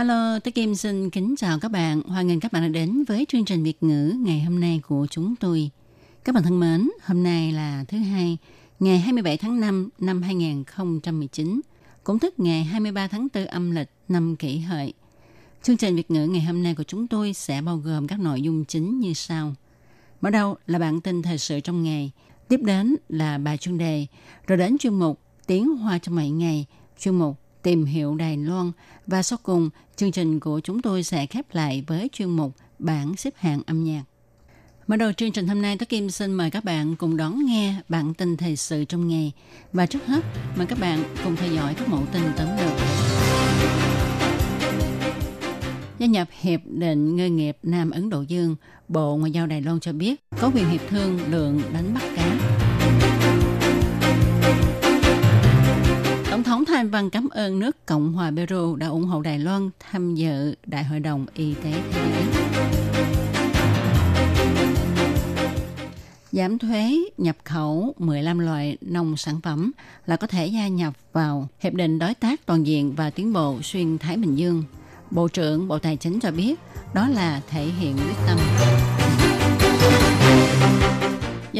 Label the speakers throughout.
Speaker 1: Hello, tôi Kim xin kính chào các bạn. Hoan nghênh các bạn đã đến với chương trình Việt ngữ ngày hôm nay của chúng tôi. Các bạn thân mến, hôm nay là thứ hai, ngày 27 tháng 5 năm 2019, cũng tức ngày 23 tháng 4 âm lịch năm kỷ hợi. Chương trình Việt ngữ ngày hôm nay của chúng tôi sẽ bao gồm các nội dung chính như sau. Mở đầu là bản tin thời sự trong ngày, tiếp đến là bài chuyên đề, rồi đến chuyên mục Tiếng Hoa trong mọi ngày, chuyên mục Tìm hiểu Đài Loan và sau cùng chương trình của chúng tôi sẽ khép lại với chuyên mục Bảng xếp hạng âm nhạc. Mở đầu chương trình hôm nay, Tố Kim xin mời các bạn cùng đón nghe bản tin thời sự trong ngày. Và trước hết, mời các bạn cùng theo dõi các mẫu tin tóm lược. Gia nhập Hiệp định Ngư nghiệp Nam Ấn Độ Dương, Bộ Ngoại giao Đài Loan cho biết có quyền hiệp thương lượng đánh bắt cá. Thành Văn cảm ơn nước Cộng hòa Peru đã ủng hộ Đài Loan tham dự Đại hội đồng Y tế Thế giới. Giảm thuế nhập khẩu 15 loại nông sản phẩm là có thể gia nhập vào Hiệp định Đối tác Toàn diện và Tiến bộ Xuyên Thái Bình Dương. Bộ trưởng Bộ Tài chính cho biết đó là thể hiện quyết tâm.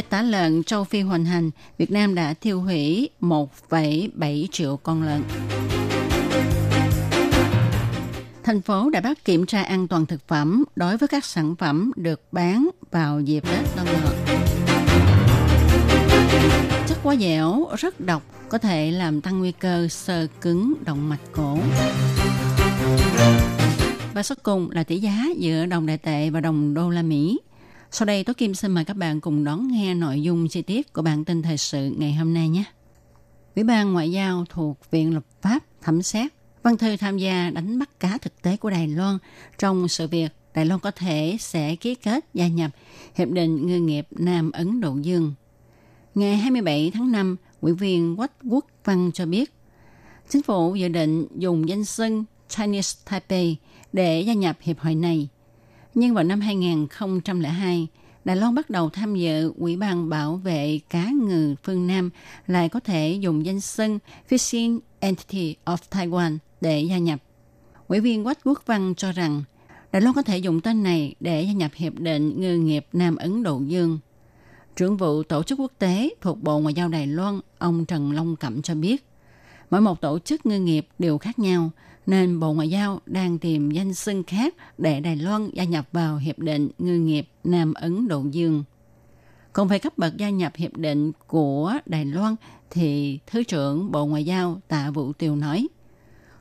Speaker 1: Dịch tả lợn châu Phi hoành hành, Việt Nam đã tiêu hủy 1,7 triệu con lợn. Thành phố đã bắt kiểm tra an toàn thực phẩm đối với các sản phẩm được bán vào dịp Tết Tân Ngọ. Chất quá dẻo rất độc có thể làm tăng nguy cơ sơ cứng động mạch cổ. Và cuối cùng là tỷ giá giữa đồng đại tệ và đồng đô la Mỹ. Sau đây, Tố Kim xin mời các bạn cùng đón nghe nội dung chi tiết của bản tin thời sự ngày hôm nay nhé. Ủy ban Ngoại giao thuộc Viện Lập pháp thẩm xét văn thư tham gia đánh bắt cá thực tế của Đài Loan trong sự việc Đài Loan có thể sẽ ký kết gia nhập Hiệp định Ngư nghiệp Nam Ấn Độ Dương. Ngày 27 tháng 5, ủy viên Quách Quốc Văn cho biết, chính phủ dự định dùng danh xưng Chinese Taipei để gia nhập hiệp hội này. Nhưng vào năm 2002, Đài Loan bắt đầu tham dự Ủy ban bảo vệ cá ngừ phương Nam lại có thể dùng danh xưng Fishing Entity of Taiwan để gia nhập. Ủy viên Quách Quốc Văn cho rằng Đài Loan có thể dùng tên này để gia nhập Hiệp định Ngư nghiệp Nam Ấn Độ Dương. Trưởng vụ Tổ chức Quốc tế thuộc Bộ Ngoại giao Đài Loan, ông Trần Long Cẩm cho biết, mỗi một tổ chức ngư nghiệp đều khác nhau, nên Bộ Ngoại giao đang tìm danh xưng khác để Đài Loan gia nhập vào Hiệp định Ngư nghiệp Nam Ấn Độ Dương. Còn về cấp bậc gia nhập hiệp định của Đài Loan thì Thứ trưởng Bộ Ngoại giao Tạ Vũ Tiều nói,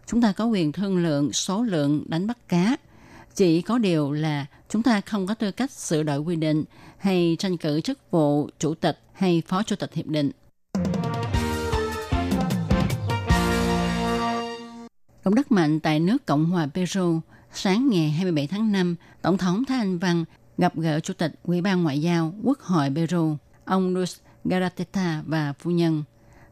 Speaker 1: chúng ta có quyền thương lượng số lượng đánh bắt cá. Chỉ có điều là chúng ta không có tư cách sửa đổi quy định hay tranh cử chức vụ chủ tịch hay phó chủ tịch hiệp định. Động đất mạnh tại nước Cộng hòa Peru, sáng ngày 27 tháng 5, Tổng thống Thái Anh Văn gặp gỡ Chủ tịch Ủy ban Ngoại giao Quốc hội Peru, ông Luis Garateta và phu nhân.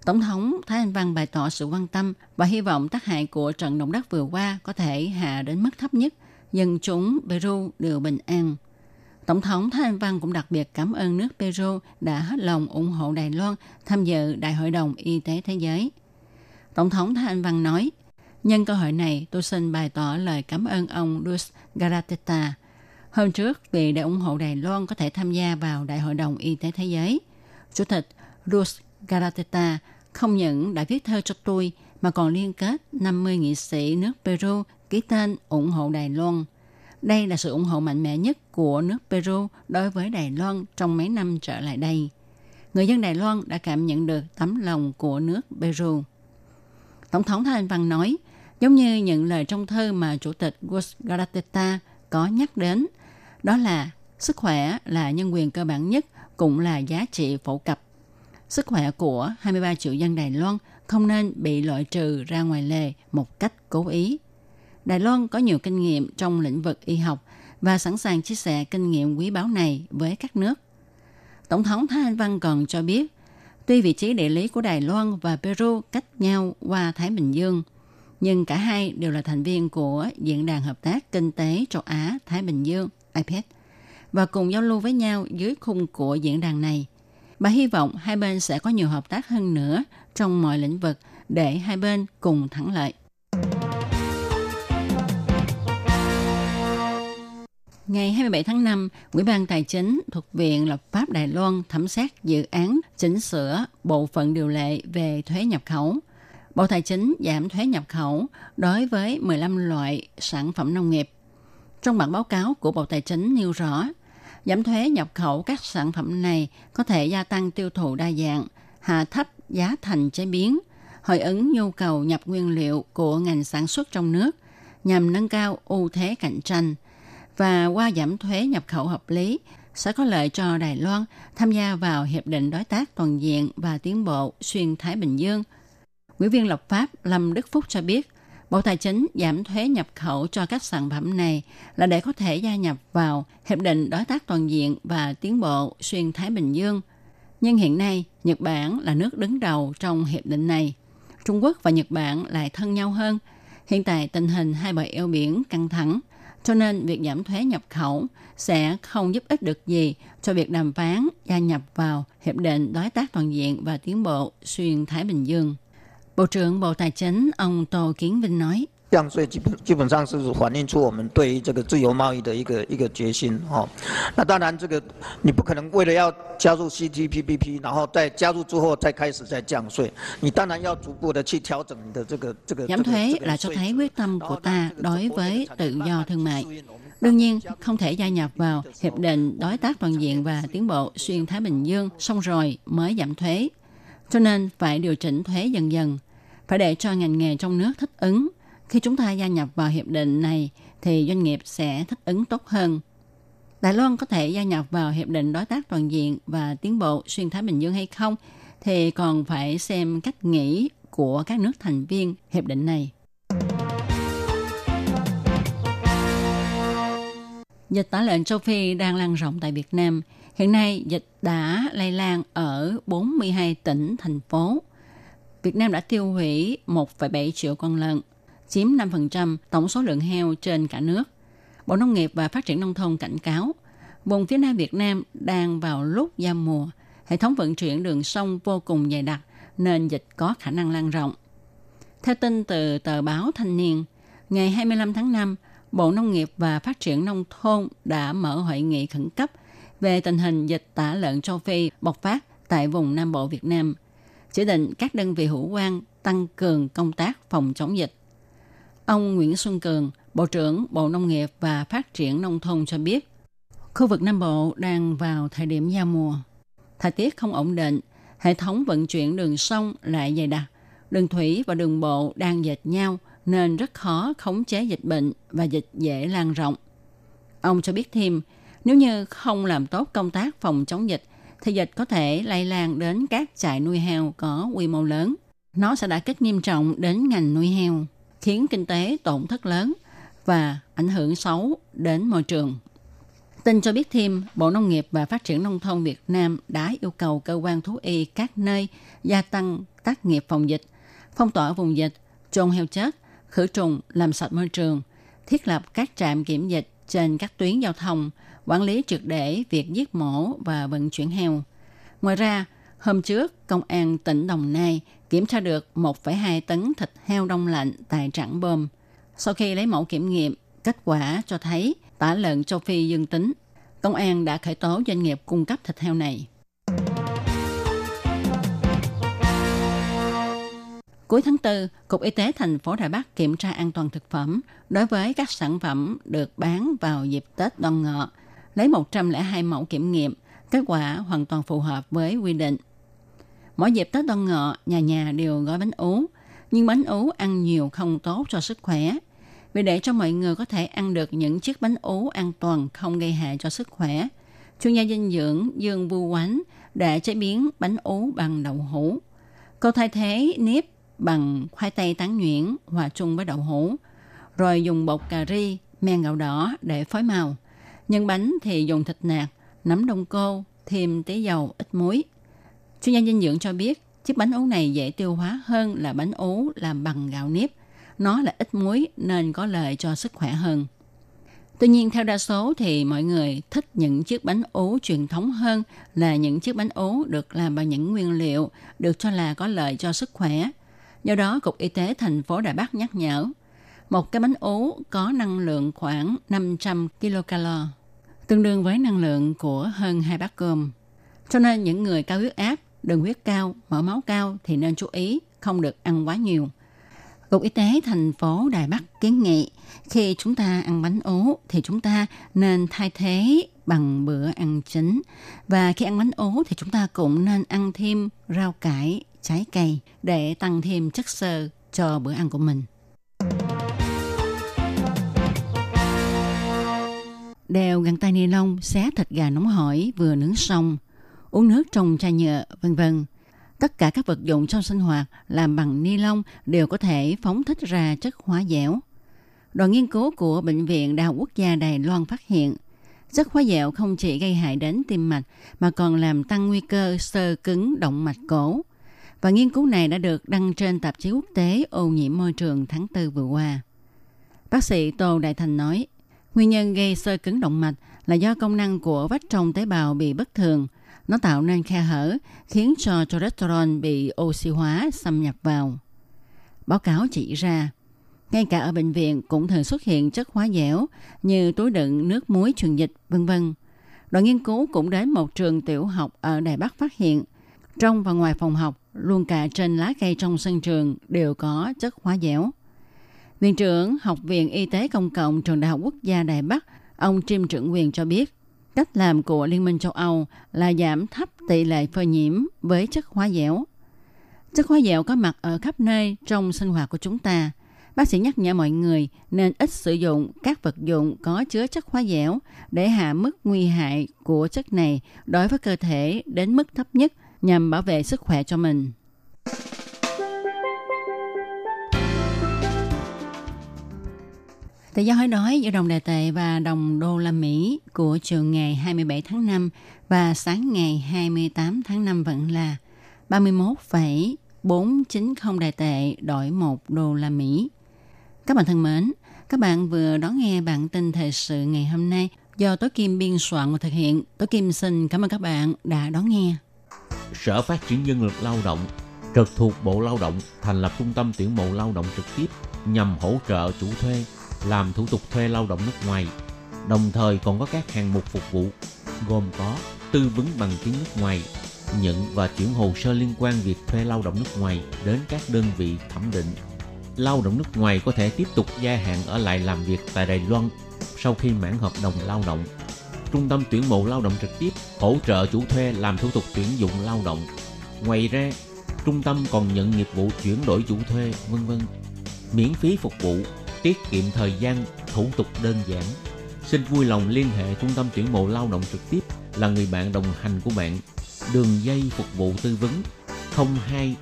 Speaker 1: Tổng thống Thái Anh Văn bày tỏ sự quan tâm và hy vọng tác hại của trận động đất vừa qua có thể hạ đến mức thấp nhất, dân chúng Peru đều bình an. Tổng thống Thái Anh Văn cũng đặc biệt cảm ơn nước Peru đã hết lòng ủng hộ Đài Loan tham dự Đại hội đồng Y tế Thế giới. Tổng thống Thái Anh Văn nói, Nhân cơ hội này, tôi xin bày tỏ lời cảm ơn ông Luis Garateta. Hôm trước, vì để ủng hộ Đài Loan có thể tham gia vào Đại hội đồng Y tế Thế giới, Chủ tịch Luis Garateta không những đã viết thơ cho tôi mà còn liên kết 50 nghị sĩ nước Peru ký tên ủng hộ Đài Loan. Đây là sự ủng hộ mạnh mẽ nhất của nước Peru đối với Đài Loan trong mấy năm trở lại đây. Người dân Đài Loan đã cảm nhận được tấm lòng của nước Peru. Tổng thống Thái Anh Văn nói, giống như những lời trong thơ mà Chủ tịch Gus có nhắc đến, đó là sức khỏe là nhân quyền cơ bản nhất, cũng là giá trị phổ cập. Sức khỏe của 23 triệu dân Đài Loan không nên bị loại trừ ra ngoài lề một cách cố ý. Đài Loan có nhiều kinh nghiệm trong lĩnh vực y học và sẵn sàng chia sẻ kinh nghiệm quý báu này với các nước. Tổng thống Thái Anh Văn còn cho biết, tuy vị trí địa lý của Đài Loan và Peru cách nhau qua Thái Bình Dương, nhưng cả hai đều là thành viên của Diễn đàn Hợp tác Kinh tế Châu Á Thái Bình Dương IPEF và cùng giao lưu với nhau dưới khung của diễn đàn này. Bà hy vọng hai bên sẽ có nhiều hợp tác hơn nữa trong mọi lĩnh vực để hai bên cùng thắng lợi. Ngày 27 tháng 5, Ủy ban Tài chính thuộc Viện Lập pháp Đài Loan thẩm xét dự án chỉnh sửa bộ phận điều lệ về thuế nhập khẩu. Bộ Tài chính giảm thuế nhập khẩu đối với 15 loại sản phẩm nông nghiệp. Trong bản báo cáo của Bộ Tài chính nêu rõ, giảm thuế nhập khẩu các sản phẩm này có thể gia tăng tiêu thụ đa dạng, hạ thấp giá thành chế biến, hồi ứng nhu cầu nhập nguyên liệu của ngành sản xuất trong nước nhằm nâng cao ưu thế cạnh tranh – và qua giảm thuế nhập khẩu hợp lý sẽ có lợi cho Đài Loan tham gia vào Hiệp định Đối tác Toàn diện và Tiến bộ Xuyên Thái Bình Dương. Ủy viên lập pháp Lâm Đức Phúc cho biết, Bộ Tài chính giảm thuế nhập khẩu cho các sản phẩm này là để có thể gia nhập vào Hiệp định Đối tác Toàn diện và Tiến bộ Xuyên Thái Bình Dương. Nhưng hiện nay, Nhật Bản là nước đứng đầu trong hiệp định này. Trung Quốc và Nhật Bản lại thân nhau hơn. Hiện tại tình hình hai bờ eo biển căng thẳng – cho nên việc giảm thuế nhập khẩu sẽ không giúp ích được gì cho việc đàm phán gia nhập vào Hiệp định Đối tác Toàn diện và Tiến bộ Xuyên Thái Bình Dương. Bộ trưởng Bộ Tài chính ông Tô Kiến Vinh nói,
Speaker 2: 降税基本基本上是反映出我们对于这个自由贸易的一个一个决心哈。那当然，这个你不可能为了要加入 CTPP，然后再加入之后再开始再降税，你当然要逐步的去调整你的这个这个。
Speaker 1: giảm thuế là cho thấy quyết tâm của ta đối với tự do thương mại. Đương nhiên, không thể gia nhập vào Hiệp định Đối tác Toàn diện và Tiến bộ Xuyên Thái Bình Dương xong rồi mới giảm thuế. Cho nên phải điều chỉnh thuế dần dần. phải để cho ngành nghề trong nước thích ứng khi chúng ta gia nhập vào hiệp định này thì doanh nghiệp sẽ thích ứng tốt hơn. Đài Loan có thể gia nhập vào hiệp định đối tác toàn diện và tiến bộ xuyên Thái Bình Dương hay không thì còn phải xem cách nghĩ của các nước thành viên hiệp định này. Dịch tả lợn châu Phi đang lan rộng tại Việt Nam. Hiện nay, dịch đã lây lan ở 42 tỉnh, thành phố. Việt Nam đã tiêu hủy 1,7 triệu con lợn, chiếm 5% tổng số lượng heo trên cả nước. Bộ Nông nghiệp và Phát triển Nông thôn cảnh cáo, vùng phía Nam Việt Nam đang vào lúc giao mùa, hệ thống vận chuyển đường sông vô cùng dày đặc nên dịch có khả năng lan rộng. Theo tin từ tờ báo Thanh niên, ngày 25 tháng 5, Bộ Nông nghiệp và Phát triển Nông thôn đã mở hội nghị khẩn cấp về tình hình dịch tả lợn châu Phi bộc phát tại vùng Nam Bộ Việt Nam, chỉ định các đơn vị hữu quan tăng cường công tác phòng chống dịch. Ông Nguyễn Xuân Cường, Bộ trưởng Bộ Nông nghiệp và Phát triển Nông thôn cho biết, khu vực Nam Bộ đang vào thời điểm giao mùa. Thời tiết không ổn định, hệ thống vận chuyển đường sông lại dày đặc, đường thủy và đường bộ đang dệt nhau nên rất khó khống chế dịch bệnh và dịch dễ lan rộng. Ông cho biết thêm, nếu như không làm tốt công tác phòng chống dịch, thì dịch có thể lây lan đến các trại nuôi heo có quy mô lớn. Nó sẽ đã kích nghiêm trọng đến ngành nuôi heo khiến kinh tế tổn thất lớn và ảnh hưởng xấu đến môi trường. Tin cho biết thêm, Bộ Nông nghiệp và Phát triển Nông thôn Việt Nam đã yêu cầu cơ quan thú y các nơi gia tăng tác nghiệp phòng dịch, phong tỏa vùng dịch, trôn heo chết, khử trùng, làm sạch môi trường, thiết lập các trạm kiểm dịch trên các tuyến giao thông, quản lý triệt để việc giết mổ và vận chuyển heo. Ngoài ra, hôm trước, Công an tỉnh Đồng Nai kiểm tra được 1,2 tấn thịt heo đông lạnh tại trảng bơm. Sau khi lấy mẫu kiểm nghiệm, kết quả cho thấy tả lợn châu Phi dương tính. Công an đã khởi tố doanh nghiệp cung cấp thịt heo này. Cuối tháng 4, Cục Y tế thành phố Đà Bắc kiểm tra an toàn thực phẩm đối với các sản phẩm được bán vào dịp Tết Đoan Ngọ, lấy 102 mẫu kiểm nghiệm, kết quả hoàn toàn phù hợp với quy định. Mỗi dịp Tết Đoan Ngọ, nhà nhà đều gói bánh ú. Nhưng bánh ú ăn nhiều không tốt cho sức khỏe. Vì để cho mọi người có thể ăn được những chiếc bánh ú an toàn không gây hại cho sức khỏe, chuyên gia dinh dưỡng Dương Vu Quánh đã chế biến bánh ú bằng đậu hũ. Cô thay thế nếp bằng khoai tây tán nhuyễn hòa chung với đậu hũ, rồi dùng bột cà ri, men gạo đỏ để phối màu. Nhân bánh thì dùng thịt nạc, nấm đông cô, thêm tí dầu, ít muối. Chuyên gia dinh dưỡng cho biết, chiếc bánh ú này dễ tiêu hóa hơn là bánh ú làm bằng gạo nếp. Nó là ít muối nên có lợi cho sức khỏe hơn. Tuy nhiên theo đa số thì mọi người thích những chiếc bánh ú truyền thống hơn là những chiếc bánh ú được làm bằng những nguyên liệu được cho là có lợi cho sức khỏe. Do đó, Cục Y tế thành phố Đà Bắc nhắc nhở, một cái bánh ú có năng lượng khoảng 500 kilocalo tương đương với năng lượng của hơn hai bát cơm. Cho nên những người cao huyết áp, đường huyết cao, mỡ máu cao thì nên chú ý không được ăn quá nhiều. Cục Y tế thành phố Đài Bắc kiến nghị khi chúng ta ăn bánh ố thì chúng ta nên thay thế bằng bữa ăn chính. Và khi ăn bánh ố thì chúng ta cũng nên ăn thêm rau cải, trái cây để tăng thêm chất xơ cho bữa ăn của mình. Đeo găng tay ni lông, xé thịt gà nóng hổi vừa nướng xong, uống nước trong chai nhựa, vân vân. Tất cả các vật dụng trong sinh hoạt làm bằng ni lông đều có thể phóng thích ra chất hóa dẻo. Đoàn nghiên cứu của Bệnh viện Đại học Quốc gia Đài Loan phát hiện, chất hóa dẻo không chỉ gây hại đến tim mạch mà còn làm tăng nguy cơ sơ cứng động mạch cổ. Và nghiên cứu này đã được đăng trên tạp chí quốc tế ô nhiễm môi trường tháng 4 vừa qua. Bác sĩ Tô Đại Thành nói, nguyên nhân gây sơ cứng động mạch là do công năng của vách trong tế bào bị bất thường. Nó tạo nên khe hở, khiến cho cholesterol bị oxy hóa xâm nhập vào. Báo cáo chỉ ra, ngay cả ở bệnh viện cũng thường xuất hiện chất hóa dẻo như túi đựng nước muối truyền dịch, vân vân. Đoàn nghiên cứu cũng đến một trường tiểu học ở Đài Bắc phát hiện, trong và ngoài phòng học, luôn cả trên lá cây trong sân trường đều có chất hóa dẻo. Viện trưởng Học viện Y tế Công cộng Trường Đại học Quốc gia Đài Bắc, ông Trim Trưởng Quyền cho biết, cách làm của Liên minh châu Âu là giảm thấp tỷ lệ phơi nhiễm với chất hóa dẻo. Chất hóa dẻo có mặt ở khắp nơi trong sinh hoạt của chúng ta. Bác sĩ nhắc nhở mọi người nên ít sử dụng các vật dụng có chứa chất hóa dẻo để hạ mức nguy hại của chất này đối với cơ thể đến mức thấp nhất nhằm bảo vệ sức khỏe cho mình. Tỷ giá hối đoái giữa đồng đại tệ và đồng đô la Mỹ của chiều ngày 27 tháng 5 và sáng ngày 28 tháng 5 vẫn là 31,490 đại tệ đổi 1 đô la Mỹ. Các bạn thân mến, các bạn vừa đón nghe bản tin thời sự ngày hôm nay do Tố Kim biên soạn và thực hiện. Tố Kim xin cảm ơn các bạn đã đón nghe.
Speaker 3: Sở Phát triển Nhân lực Lao động trực thuộc Bộ Lao động thành lập trung tâm tuyển mộ lao động trực tiếp nhằm hỗ trợ chủ thuê làm thủ tục thuê lao động nước ngoài. Đồng thời còn có các hạng mục phục vụ gồm có tư vấn bằng tiếng nước ngoài, nhận và chuyển hồ sơ liên quan việc thuê lao động nước ngoài đến các đơn vị thẩm định. Lao động nước ngoài có thể tiếp tục gia hạn ở lại làm việc tại Đài Loan sau khi mãn hợp đồng lao động. Trung tâm tuyển mộ lao động trực tiếp hỗ trợ chủ thuê làm thủ tục tuyển dụng lao động. Ngoài ra, trung tâm còn nhận nghiệp vụ chuyển đổi chủ thuê, vân vân. Miễn phí phục vụ tiết kiệm thời gian, thủ tục đơn giản. Xin vui lòng liên hệ trung tâm tuyển mộ lao động trực tiếp là người bạn đồng hành của bạn. Đường dây phục vụ tư vấn 02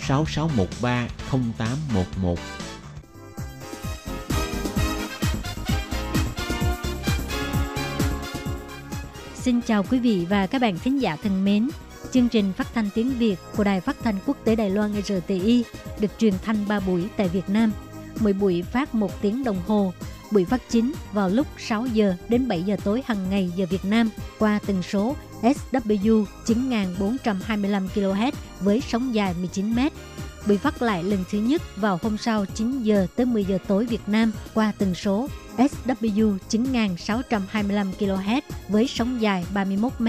Speaker 3: 6613 0811.
Speaker 4: Xin chào quý vị và các bạn thính giả thân mến. Chương trình phát thanh tiếng Việt của Đài Phát thanh Quốc tế Đài Loan RTI được truyền thanh 3 buổi tại Việt Nam – mỗi buổi phát 1 tiếng đồng hồ. Buổi phát chính vào lúc 6 giờ đến 7 giờ tối hàng ngày giờ Việt Nam qua tần số SW 9425 kHz với sóng dài 19 m. Buổi phát lại lần thứ nhất vào hôm sau 9 giờ tới 10 giờ tối Việt Nam qua tần số SW 9625 kHz với sóng dài 31 m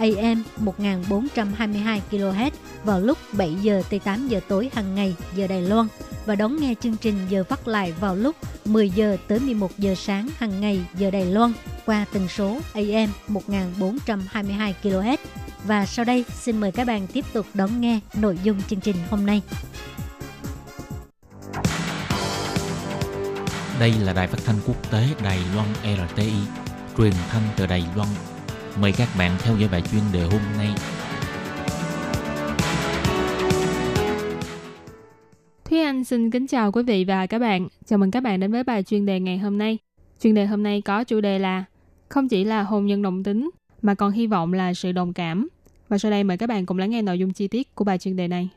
Speaker 4: AM 1422 kHz vào lúc 7 giờ tới 8 giờ tối hàng ngày giờ Đài Loan và đón nghe chương trình giờ phát lại vào lúc 10 giờ tới 11 giờ sáng hàng ngày giờ Đài Loan qua tần số AM 1422 kHz.
Speaker 5: Và sau đây xin mời các bạn tiếp tục đón nghe nội dung chương trình hôm nay.
Speaker 3: Đây là đài phát thanh quốc tế Đài Loan RTI, truyền thanh từ Đài Loan. Mời các bạn theo dõi bài chuyên đề hôm nay.
Speaker 6: Thúy Anh xin kính chào quý vị và các bạn. Chào mừng các bạn đến với bài chuyên đề ngày hôm nay. Chuyên đề hôm nay có chủ đề là không chỉ là hôn nhân đồng tính, mà còn hy vọng là sự đồng cảm. Và sau đây mời các bạn cùng lắng nghe nội dung chi tiết của bài chuyên đề này.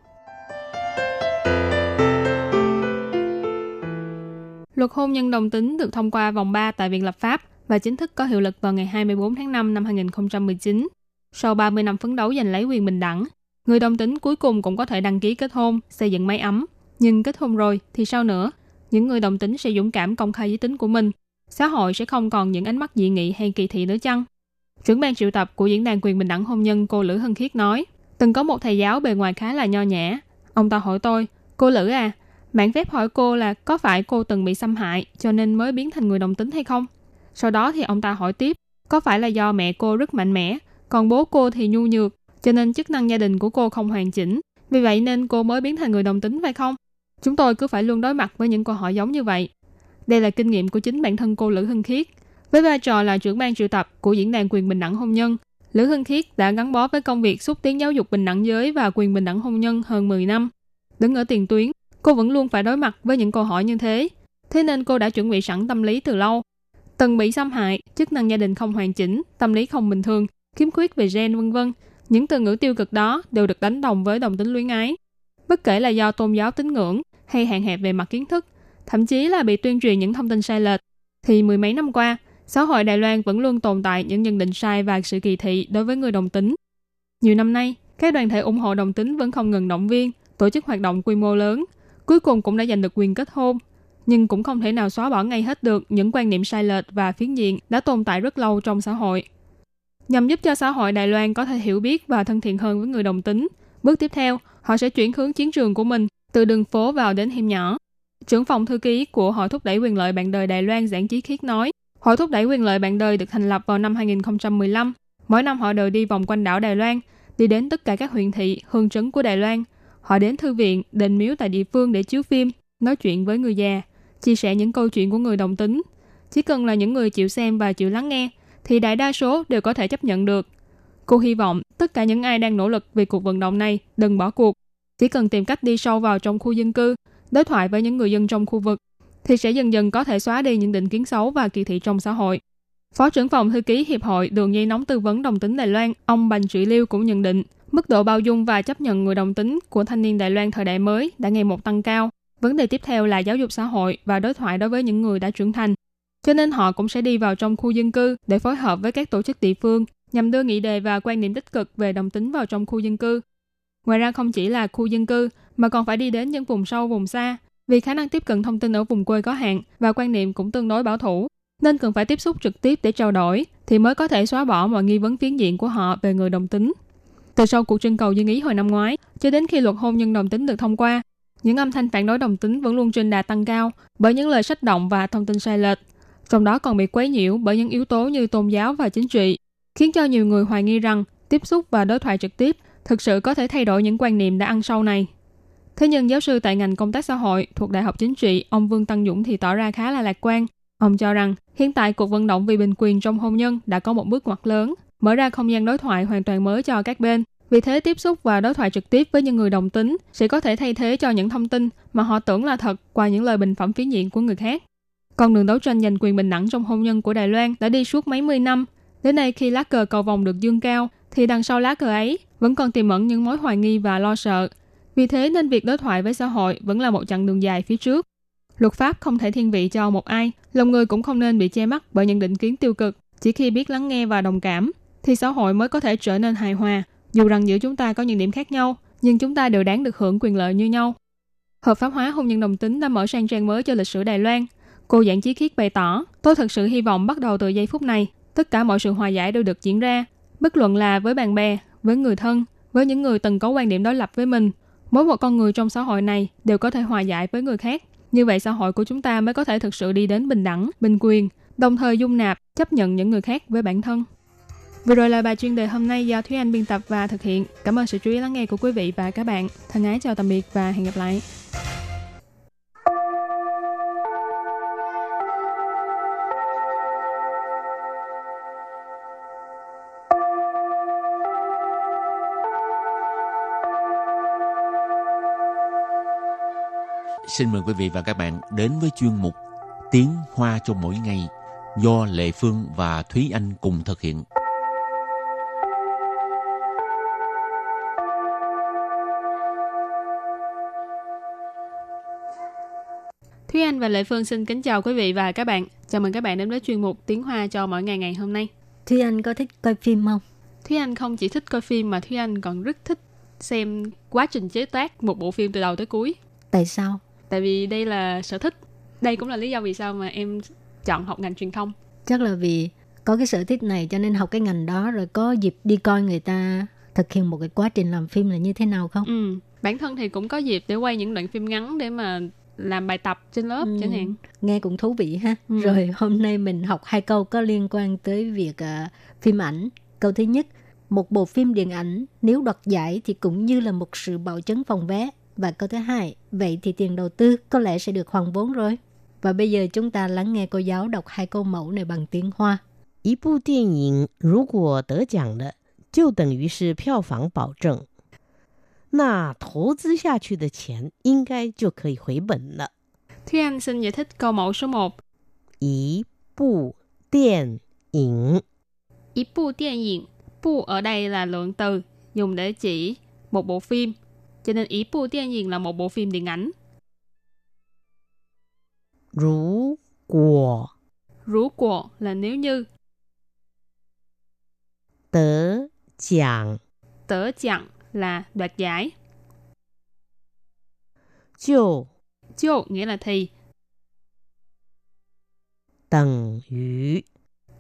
Speaker 6: Luật hôn nhân đồng tính được thông qua vòng 3 tại Viện Lập pháp và chính thức có hiệu lực vào ngày 24 tháng 5 năm 2019. Sau 30 năm phấn đấu giành lấy quyền bình đẳng, người đồng tính cuối cùng cũng có thể đăng ký kết hôn, xây dựng mái ấm. Nhưng kết hôn rồi thì sao nữa? Những người đồng tính sẽ dũng cảm công khai giới tính của mình. Xã hội sẽ không còn những ánh mắt dị nghị hay kỳ thị nữa chăng? Trưởng ban triệu tập của Diễn đàn quyền bình đẳng hôn nhân cô Lữ Hân Khiết nói, từng có một thầy giáo bề ngoài khá là nho nhã. Ông ta hỏi tôi, cô Lữ à, mạng phép hỏi cô là có phải cô từng bị xâm hại cho nên mới biến thành người đồng tính hay không? Sau đó thì ông ta hỏi tiếp, có phải là do mẹ cô rất mạnh mẽ, còn bố cô thì nhu nhược, cho nên chức năng gia đình của cô không hoàn chỉnh. Vì vậy nên cô mới biến thành người đồng tính phải không? Chúng tôi cứ phải luôn đối mặt với những câu hỏi giống như vậy. Đây là kinh nghiệm của chính bản thân cô Lữ hưng Khiết. Với vai trò là trưởng ban triệu tập của Diễn đàn quyền bình đẳng hôn nhân, Lữ hưng Khiết đã gắn bó với công việc xúc tiến giáo dục bình đẳng giới và quyền bình đẳng hôn nhân hơn 10 năm. Đứng ở tiền tuyến, cô vẫn luôn phải đối mặt với những câu hỏi như thế. Thế nên cô đã chuẩn bị sẵn tâm lý từ lâu. Từng bị xâm hại, chức năng gia đình không hoàn chỉnh, tâm lý không bình thường, khiếm khuyết về gen vân vân. Những từ ngữ tiêu cực đó đều được đánh đồng với đồng tính luyến ái. Bất kể là do tôn giáo tín ngưỡng hay hạn hẹp về mặt kiến thức, thậm chí là bị tuyên truyền những thông tin sai lệch, thì mười mấy năm qua, xã hội Đài Loan vẫn luôn tồn tại những nhận định sai và sự kỳ thị đối với người đồng tính. Nhiều năm nay, các đoàn thể ủng hộ đồng tính vẫn không ngừng động viên, tổ chức hoạt động quy mô lớn, cuối cùng cũng đã giành được quyền kết hôn, nhưng cũng không thể nào xóa bỏ ngay hết được những quan niệm sai lệch và phiến diện đã tồn tại rất lâu trong xã hội. Nhằm giúp cho xã hội Đài Loan có thể hiểu biết và thân thiện hơn với người đồng tính, bước tiếp theo, họ sẽ chuyển hướng chiến trường của mình từ đường phố vào đến hẻm nhỏ. Trưởng phòng thư ký của Hội thúc đẩy quyền lợi bạn đời Đài Loan Giảng Chí Khiết nói, Hội thúc đẩy quyền lợi bạn đời được thành lập vào năm 2015. Mỗi năm họ đều đi vòng quanh đảo Đài Loan, đi đến tất cả các huyện thị, hương trấn của Đài Loan. Họ đến thư viện, đền miếu tại địa phương để chiếu phim, nói chuyện với người già, chia sẻ những câu chuyện của người đồng tính. Chỉ cần là những người chịu xem và chịu lắng nghe, thì đại đa số đều có thể chấp nhận được. Cô hy vọng tất cả những ai đang nỗ lực vì cuộc vận động này đừng bỏ cuộc. Chỉ cần tìm cách đi sâu vào trong khu dân cư, đối thoại với những người dân trong khu vực, thì sẽ dần dần có thể xóa đi những định kiến xấu và kỳ thị trong xã hội. Phó trưởng phòng thư ký Hiệp hội Đường dây nóng tư vấn đồng tính Đài Loan, ông Bành Trị Liêu cũng nhận định, mức độ bao dung và chấp nhận người đồng tính của thanh niên Đài Loan thời đại mới đã ngày một tăng cao. Vấn đề tiếp theo là giáo dục xã hội và đối thoại đối với những người đã trưởng thành. Cho nên họ cũng sẽ đi vào trong khu dân cư để phối hợp với các tổ chức địa phương nhằm đưa nghị đề và quan niệm tích cực về đồng tính vào trong khu dân cư. Ngoài ra không chỉ là khu dân cư mà còn phải đi đến những vùng sâu, vùng xa, vì khả năng tiếp cận thông tin ở vùng quê có hạn và quan niệm cũng tương đối bảo thủ, nên cần phải tiếp xúc trực tiếp để trao đổi thì mới có thể xóa bỏ mọi nghi vấn phiến diện của họ về người đồng tính. Từ sau cuộc trưng cầu dân ý hồi năm ngoái, cho đến khi luật hôn nhân đồng tính được thông qua, những âm thanh phản đối đồng tính vẫn luôn trên đà tăng cao bởi những lời sách động và thông tin sai lệch, trong đó còn bị quấy nhiễu bởi những yếu tố như tôn giáo và chính trị, khiến cho nhiều người hoài nghi rằng tiếp xúc và đối thoại trực tiếp thực sự có thể thay đổi những quan niệm đã ăn sâu này. Thế nhưng giáo sư tại ngành công tác xã hội thuộc Đại học Chính trị, ông Vương Tăng Dũng thì tỏ ra khá là lạc quan. Ông cho rằng hiện tại cuộc vận động vì bình quyền trong hôn nhân đã có một bước ngoặt lớn, mở ra không gian đối thoại hoàn toàn mới cho các bên. Vì thế tiếp xúc và đối thoại trực tiếp với những người đồng tính sẽ có thể thay thế cho những thông tin mà họ tưởng là thật qua những lời bình phẩm phiến diện của người khác. Con đường đấu tranh giành quyền bình đẳng trong hôn nhân của Đài Loan đã đi suốt mấy mươi năm. Đến nay khi lá cờ cầu vòng được dương cao, thì đằng sau lá cờ ấy vẫn còn tiềm ẩn những mối hoài nghi và lo sợ. Vì thế nên việc đối thoại với xã hội vẫn là một chặng đường dài phía trước. Luật pháp không thể thiên vị cho một ai, lòng người cũng không nên bị che mắt bởi những định kiến tiêu cực. Chỉ khi biết lắng nghe và đồng cảm, thì xã hội mới có thể trở nên hài hòa. Dù rằng giữa chúng ta có những điểm khác nhau, nhưng chúng ta đều đáng được hưởng quyền lợi như nhau. Hợp pháp hóa hôn nhân đồng tính đã mở sang trang mới cho lịch sử Đài Loan. Cô Giảng Chí Khiết bày tỏ, tôi thật sự hy vọng bắt đầu từ giây phút này, tất cả mọi sự hòa giải đều được diễn ra, bất luận là với bạn bè, với người thân, với những người từng có quan điểm đối lập với mình. Mỗi một con người trong xã hội này đều có thể hòa giải với người khác. Như vậy xã hội của chúng ta mới có thể thực sự đi đến bình đẳng, bình quyền, đồng thời dung nạp, chấp nhận những người khác với bản thân. Vừa rồi là bài chuyên đề hôm nay do Thúy Anh biên tập và thực hiện. Cảm ơn sự chú ý lắng nghe của quý vị và các bạn. Thân ái chào tạm biệt và hẹn gặp lại.
Speaker 3: Xin mời quý vị và các bạn đến với chuyên mục Tiếng Hoa cho mỗi ngày do Lệ Phương và Thúy Anh cùng thực hiện.
Speaker 6: Thúy Anh và Lệ Phương xin kính chào quý vị và các bạn. Chào mừng các bạn đến với chuyên mục Tiếng Hoa cho mỗi ngày ngày hôm nay.
Speaker 4: Thúy Anh có thích coi phim không?
Speaker 6: Thúy Anh không chỉ thích coi phim mà Thúy Anh còn rất thích xem quá trình chế tác một bộ phim từ đầu tới cuối.
Speaker 4: Tại sao?
Speaker 6: Tại vì đây là sở thích. Đây cũng là lý do vì sao mà em chọn học ngành truyền thông.
Speaker 4: Chắc là vì có cái sở thích này cho nên học cái ngành đó rồi có dịp đi coi người ta thực hiện một cái quá trình làm phim là như thế nào không?
Speaker 6: Ừ, bản thân thì cũng có dịp để quay những đoạn phim ngắn để mà làm bài tập trên lớp
Speaker 4: Ừ.
Speaker 6: chẳng hạn.
Speaker 4: Nghe cũng thú vị ha.
Speaker 6: Ừ.
Speaker 4: Rồi hôm nay mình học hai câu có liên quan tới việc à, phim ảnh. Câu thứ nhất, một bộ phim điện ảnh nếu đoạt giải thì cũng như là một sự bảo chứng phòng vé. Và câu thứ hai, vậy thì tiền đầu tư có lẽ sẽ được hoàn vốn rồi. Và bây giờ chúng ta lắng nghe cô giáo đọc hai câu mẫu này bằng tiếng Hoa.
Speaker 7: 一部电影如果得奖了，就等于是票房保证， 那投资下去的钱应该就可以回本了。
Speaker 6: Thúy Anh xin giải thích câu mẫu số 1.
Speaker 7: 一部电影
Speaker 6: Ý bu điện ảnh. Bu ở đây là lượng từ dùng để chỉ một bộ phim. Cho nên ý bu điện ảnh là một bộ phim điện ảnh.
Speaker 7: 如果
Speaker 6: Rú của là nếu như.
Speaker 7: 得奖
Speaker 6: Tớ chẳng là đoạt giải.
Speaker 7: 就
Speaker 6: Chiêu nghĩa là thì.
Speaker 7: 等于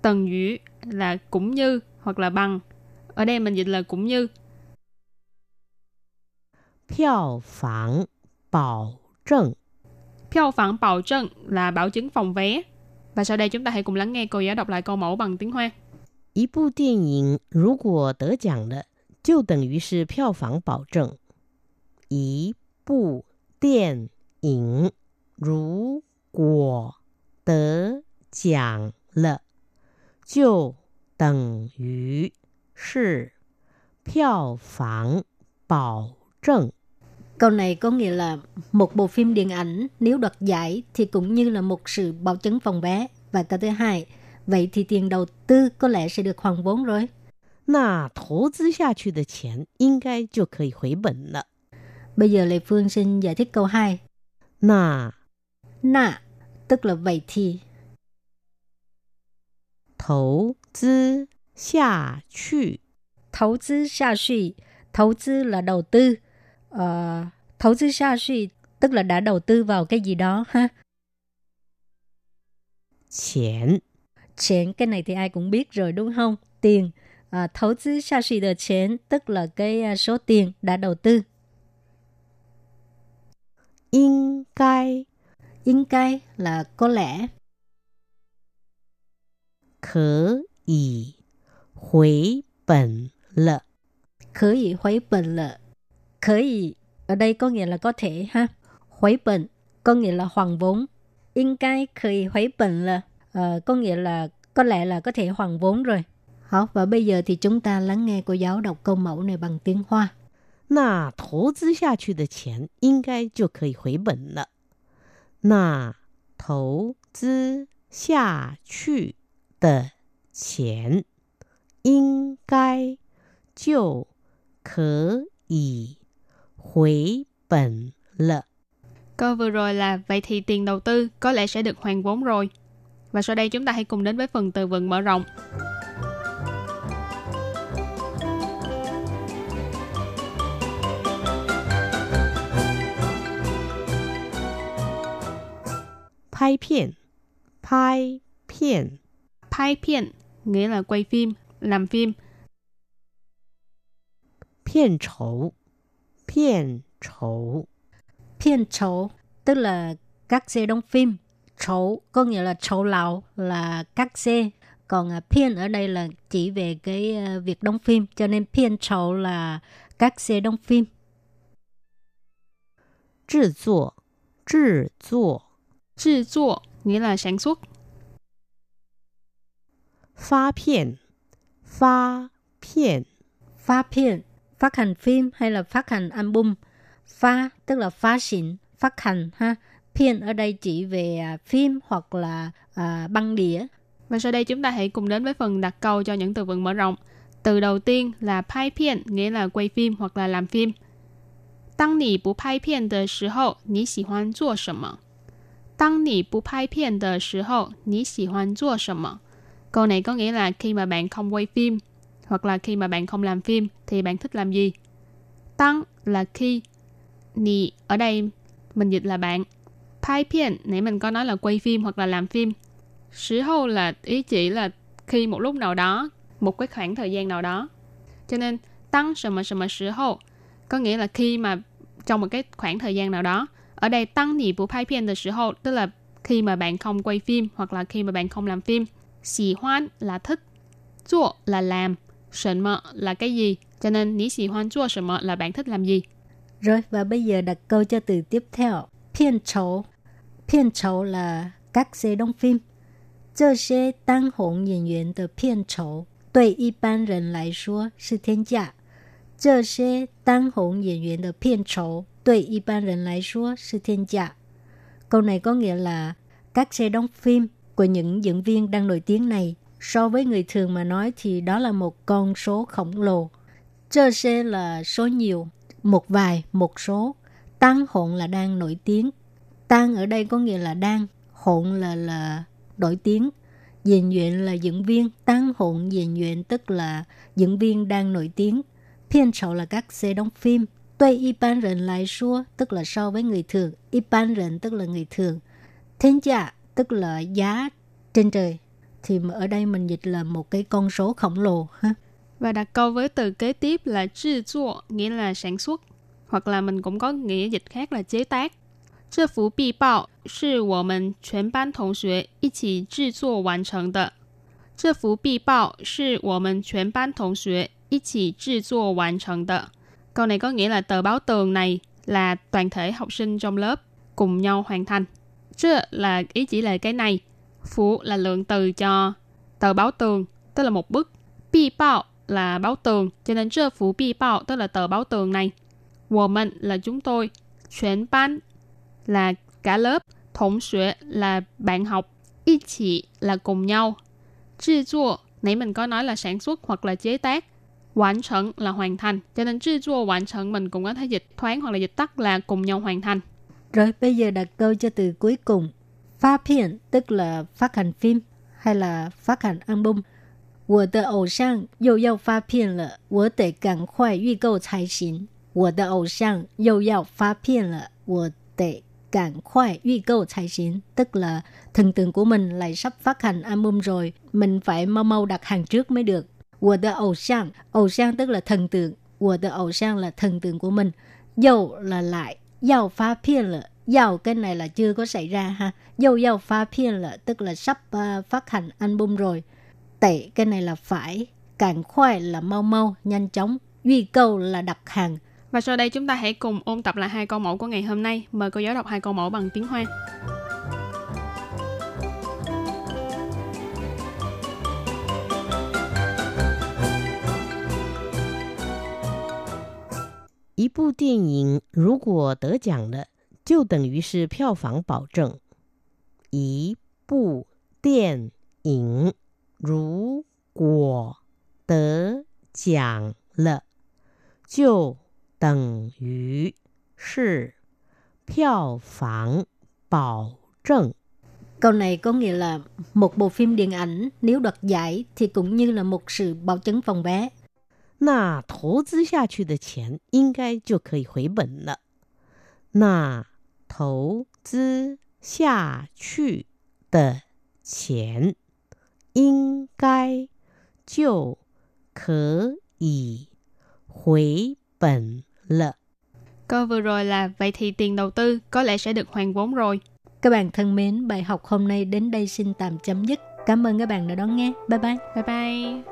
Speaker 6: Tần yu là cũng như hoặc là bằng. Ở đây mình dịch là cũng như.
Speaker 7: 票房保证
Speaker 6: 票phản bảo证là bảo chứng phòng vé. Và sau đây chúng ta hãy cùng lắng nghe cô giáo đọc lại câu mẫu bằng tiếng Hoa.
Speaker 7: 一部电影如果得奖了， 就等于是票房保证。一部电影如果得奖了，就等于是票房保证。
Speaker 4: Câu này có nghĩa là một bộ phim điện ảnh nếu đoạt giải thì cũng như là một sự bảo chứng phòng vé. Và câu thứ hai, vậy thì tiền đầu tư có lẽ sẽ được hoàn vốn rồi.
Speaker 7: 那投资下去的钱应该就可以回本了。
Speaker 4: Bây giờ Lê Phương xin giải thích câu 2.
Speaker 7: 那
Speaker 4: Nà, tức là vậy thì.
Speaker 7: 投资下去
Speaker 4: Thấu tư xa suy. Thấu tư là đầu tư. Ờ, thấu tư xa suy tức là đã đầu tư vào cái gì đó ha.
Speaker 7: 钱
Speaker 4: Tiền cái này thì ai cũng biết rồi đúng không? Tiền. à, thấu tư xa xỉ được 钱 tức là cái à, số tiền đã đầu tư.
Speaker 7: Yên cai
Speaker 4: Yên cai là có lẽ.
Speaker 7: Khở ý Huế bẩn lợ
Speaker 4: Khở ý huế bẩn lợ Khở ý ở đây có nghĩa là có thể ha. Huế bẩn có nghĩa là hoàn vốn. Yên cai khở ý bẩn lợ ờ, có nghĩa là có lẽ là có thể hoàn vốn rồi Hảo, và bây giờ thì chúng ta lắng nghe cô giáo đọc câu mẫu này bằng tiếng Hoa.
Speaker 7: 那投资下去的钱应该就可以回本了。那投资下去的钱应该就可以回本了。
Speaker 6: Câu vừa rồi là vậy thì tiền đầu tư có lẽ sẽ được hoàn vốn rồi. Và sau đây chúng ta hãy cùng đến với phần từ vựng mở rộng.
Speaker 7: 拍片，拍片，
Speaker 6: Pai pian nghĩa là quay phim, làm phim.
Speaker 7: 片酬，片酬，
Speaker 4: Phiên trấu tức là các xe đóng phim. Trấu có nghĩa là trấu lào là các xe. Còn uh, phiên ở đây là chỉ về cái uh, việc đóng phim, cho nên phiên trầu là các xe đóng phim.
Speaker 7: 制作，制作，
Speaker 6: 制作 nghĩa là sản xuất.
Speaker 7: 发片，发片，
Speaker 4: Phát phiên, phát hành phim hay là phát hành album. Phá tức là phá xịn, phát hành ha. Phiên ở đây chỉ về à, phim hoặc là à, băng đĩa.
Speaker 6: Và sau đây chúng ta hãy cùng đến với phần đặt câu cho những từ vựng mở rộng. Từ đầu tiên là pai phiên, nghĩa là quay phim hoặc là làm phim. 当你不拍片的时候，你喜欢做什么？ 当你不拍片的时候，你喜欢做什么？Câu này có nghĩa là khi mà bạn không quay phim hoặc là khi mà bạn không làm phim thì bạn thích làm gì? Tăng là khi, nì ở đây mình dịch là bạn. Pai pian nãy mình có nói là quay phim hoặc là làm phim. Sử hậu là ý chỉ là khi một lúc nào đó, một cái khoảng thời gian nào đó. Cho nên tăng什么什么时候có nghĩa là khi mà trong một cái khoảng thời gian nào đó. Ở đây tăng nhị bộ pai pian 的时候 tức là khi mà bạn không quay phim hoặc là khi mà bạn không làm phim. Xì hoan là thích, zuo là làm, sần mợ là cái gì. Cho nên ní xì hoan zuo sần mợ là bạn thích làm gì.
Speaker 4: Rồi và bây giờ đặt câu cho từ tiếp theo. Phiên trầu. Phiên trầu là các xe đóng phim. 这些当红演员的片酬对一般人来说是天价。这些当红演员的片酬 对一般人来说是天价。Câu này có nghĩa là các xe đóng phim của những diễn viên đang nổi tiếng này so với người thường mà nói thì đó là một con số khổng lồ. Chơ xe là số nhiều, một vài, một số. Tăng hỗn là đang nổi tiếng. Tăng ở đây có nghĩa là đang, hỗn là là nổi tiếng. Diễn viên là diễn viên, tăng hỗn diễn viên tức là diễn viên đang nổi tiếng. Phiên sầu là các xe đóng phim. Tuy y ban rần lại xua, tức là so với người thường. Y ban rần tức là người thường. Thiên giá tức là giá trên trời. Thì mà ở đây mình dịch là một cái con số khổng lồ ha.
Speaker 6: Và đặt câu với từ kế tiếp là制作, nghĩa là sản xuất. Hoặc là mình cũng có nghĩa dịch khác là chế tác. 这幅壁报是我们全班同学一起制作完成的。这幅壁报是我们全班同学一起制作完成的。 Câu này có nghĩa là tờ báo tường này là toàn thể học sinh trong lớp cùng nhau hoàn thành. Chứ là ý chỉ là cái này. phủ là lượng từ cho tờ báo tường, tức là một bức. Bi bao là báo tường, cho nên chưa phủ bi bao tức là tờ báo tường này. Woman mình là chúng tôi. Chuyển ban là cả lớp. Thống xuế là bạn học. Y chỉ là cùng nhau. 制作, nãy mình có nói là sản xuất hoặc là chế tác Hoàn thành là hoàn thành. Cho nên制作hoàn thành mình cũng có thể dịch thoáng hoặc là dịch tắt là cùng nhau hoàn thành.
Speaker 4: Rồi bây giờ đặt câu cho từ cuối cùng. Phát phiên tức là phát hành phim hay là phát hành album. 我的偶像又要发片了，我得赶快预购才行。我的偶像又要发片了，我得赶快预购才行。Tức là thần tượng của mình lại sắp phát hành album rồi, mình phải mau mau đặt hàng trước mới được. 我的偶像，偶像 tức là thần tượng, 我的偶像 là thần tượng của mình. Dầu là lại, yào phát phiên là Yào cái này là chưa có xảy ra ha. Dầu yào phát phiên là tức là sắp uh, phát hành album rồi. Tệ cái này là phải. Càng khoai là mau mau, nhanh chóng. Duy câu là đặt hàng.
Speaker 6: Và sau đây chúng ta hãy cùng ôn tập lại hai câu mẫu của ngày hôm nay. Mời cô giáo đọc hai câu mẫu bằng tiếng Hoa.
Speaker 7: 一部电影如果得奖了，就等于是票房保证。一部电影如果得奖了，就等于是票房保证。
Speaker 4: Câu này có nghĩa là một bộ phim điện ảnh nếu đoạt giải thì cũng như là một sự bảo chứng phòng vé.
Speaker 7: 那投资下去的钱应该就可以回本了。那投资下去的钱应该就可以回本了。
Speaker 6: Câu vừa rồi là vậy thì tiền đầu tư có lẽ sẽ được hoàn vốn rồi.
Speaker 4: Các bạn thân mến, bài học hôm nay đến đây xin tạm chấm dứt. Cảm ơn các bạn đã đón nghe. Bye bye.
Speaker 8: Bye bye.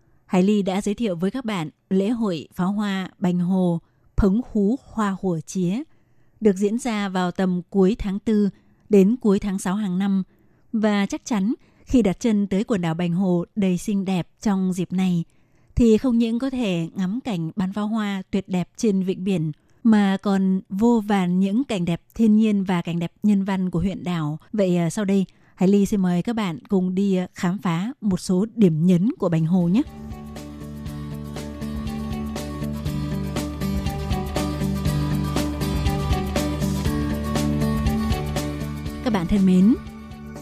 Speaker 5: Hải Ly đã giới thiệu với các bạn lễ hội pháo hoa Bành Hồ Phấn Hú Hoa Hùa Chía được diễn ra vào tầm cuối tháng 4 đến cuối tháng 6 hàng năm. Và chắc chắn khi đặt chân tới quần đảo Bành Hồ đầy xinh đẹp trong dịp này – thì không những có thể ngắm cảnh bắn pháo hoa tuyệt đẹp trên vịnh biển mà còn vô vàn những cảnh đẹp thiên nhiên và cảnh đẹp nhân văn của huyện đảo. Vậy à, sau đây, Hải Ly xin mời các bạn cùng đi ờ, khám phá một số điểm nhấn của Bành Hồ nhé. Các bạn thân mến,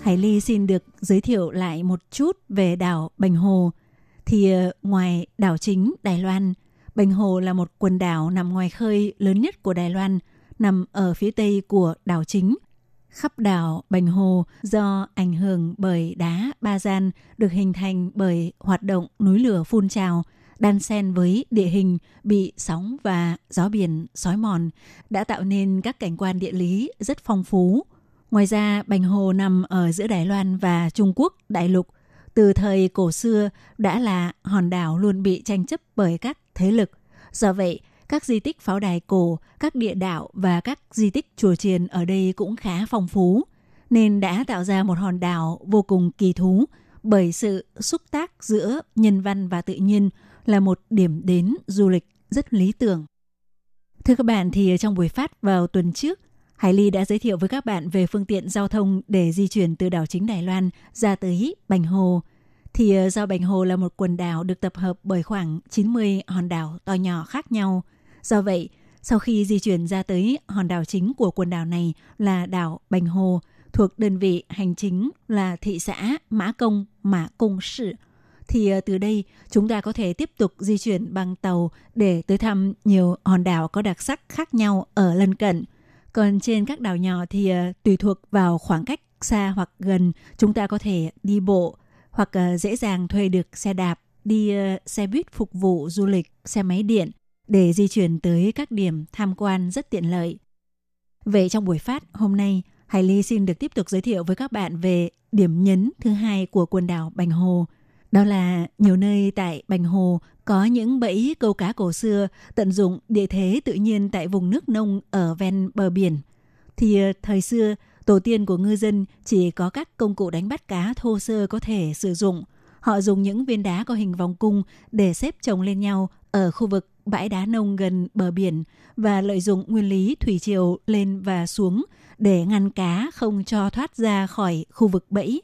Speaker 5: Hải Ly xin được giới thiệu lại một chút về đảo Bành Hồ – thì ờ, ngoài đảo chính Đài Loan, Bành Hồ là một quần đảo nằm ngoài khơi lớn nhất của Đài Loan, nằm ở phía tây của đảo chính. Khắp đảo Bành Hồ do ảnh hưởng bởi đá ba gian được hình thành bởi hoạt động núi lửa phun trào, đan xen với địa hình bị sóng và gió biển sói mòn đã tạo nên các cảnh quan địa lý rất phong phú. Ngoài ra, Bành Hồ nằm ở giữa Đài Loan và Trung Quốc đại lục – từ thời cổ xưa đã là hòn đảo luôn bị tranh chấp bởi các thế lực. Do vậy, các di tích pháo đài cổ, các địa đạo và các di tích chùa chiền ở đây cũng khá phong phú, nên đã tạo ra một hòn đảo vô cùng kỳ thú bởi sự xúc tác giữa nhân văn và tự nhiên là một điểm đến du lịch rất lý tưởng. Thưa các bạn, thì trong buổi phát vào tuần trước, Hải Ly đã giới thiệu với các bạn về phương tiện giao thông để di chuyển từ đảo chính Đài Loan ra tới Bành Hồ. Thì ờ, do Bành Hồ là một quần đảo được tập hợp bởi khoảng 90 hòn đảo to nhỏ khác nhau. Do vậy, sau khi di chuyển ra tới hòn đảo chính của quần đảo này là đảo Bành Hồ, thuộc đơn vị hành chính là thị xã Mã Công, Mã Công Sự, thì ờ, từ đây chúng ta có thể tiếp tục di chuyển bằng tàu để tới thăm nhiều hòn đảo có đặc sắc khác nhau ở lân cận – còn trên các đảo nhỏ thì ờ, tùy thuộc vào khoảng cách xa hoặc gần, chúng ta có thể đi bộ hoặc ờ, dễ dàng thuê được xe đạp, đi xe buýt phục vụ du lịch, xe máy điện để di chuyển tới các điểm tham quan rất tiện lợi. Vậy trong buổi phát hôm nay, Hải Ly xin được tiếp tục giới thiệu với các bạn về điểm nhấn thứ hai của quần đảo Bành Hồ. Đó là nhiều nơi tại Bành Hồ có những bẫy câu cá cổ xưa tận dụng địa thế tự nhiên tại vùng nước nông ở ven bờ biển. Thì ờ, thời xưa, tổ tiên của ngư dân chỉ có các công cụ đánh bắt cá thô sơ có thể sử dụng. Họ dùng những viên đá có hình vòng cung để xếp chồng lên nhau ở khu vực bãi đá nông gần bờ biển và lợi dụng nguyên lý thủy triều lên và xuống để ngăn cá không cho thoát ra khỏi khu vực bẫy.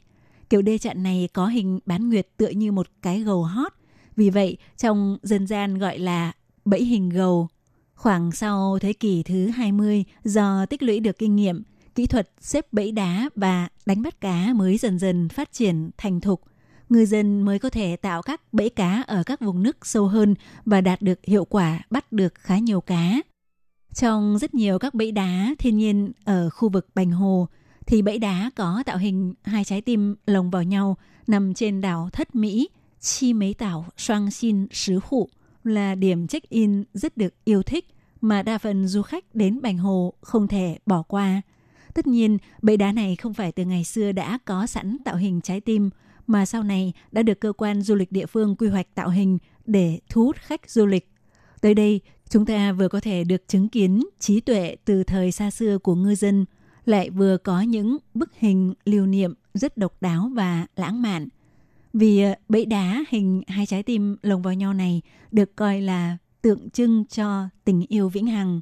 Speaker 5: Kiểu đê chặn này có hình bán nguyệt tựa như một cái gầu hót – vì vậy, trong dân gian gọi là bẫy hình gầu. Khoảng sau thế kỷ thứ 20, do tích lũy được kinh nghiệm, kỹ thuật xếp bẫy đá và đánh bắt cá mới dần dần phát triển thành thục. Ngư dân mới có thể tạo các bẫy cá ở các vùng nước sâu hơn và đạt được hiệu quả bắt được khá nhiều cá. Trong rất nhiều các bẫy đá thiên nhiên ở khu vực Bành Hồ, thì bẫy đá có tạo hình hai trái tim lồng vào nhau nằm trên đảo Thất Mỹ chi mấy tảo xoang xin sứ hụ là điểm check-in rất được yêu thích mà đa phần du khách đến Bành Hồ không thể bỏ qua. Tất nhiên, bẫy đá này không phải từ ngày xưa đã có sẵn tạo hình trái tim, mà sau này đã được cơ quan du lịch địa phương quy hoạch tạo hình để thu hút khách du lịch. Tới đây, chúng ta vừa có thể được chứng kiến trí tuệ từ thời xa xưa của ngư dân, lại vừa có những bức hình lưu niệm rất độc đáo và lãng mạn. Vì ờ, bẫy đá hình hai trái tim lồng vào nhau này được coi là tượng trưng cho tình yêu vĩnh hằng.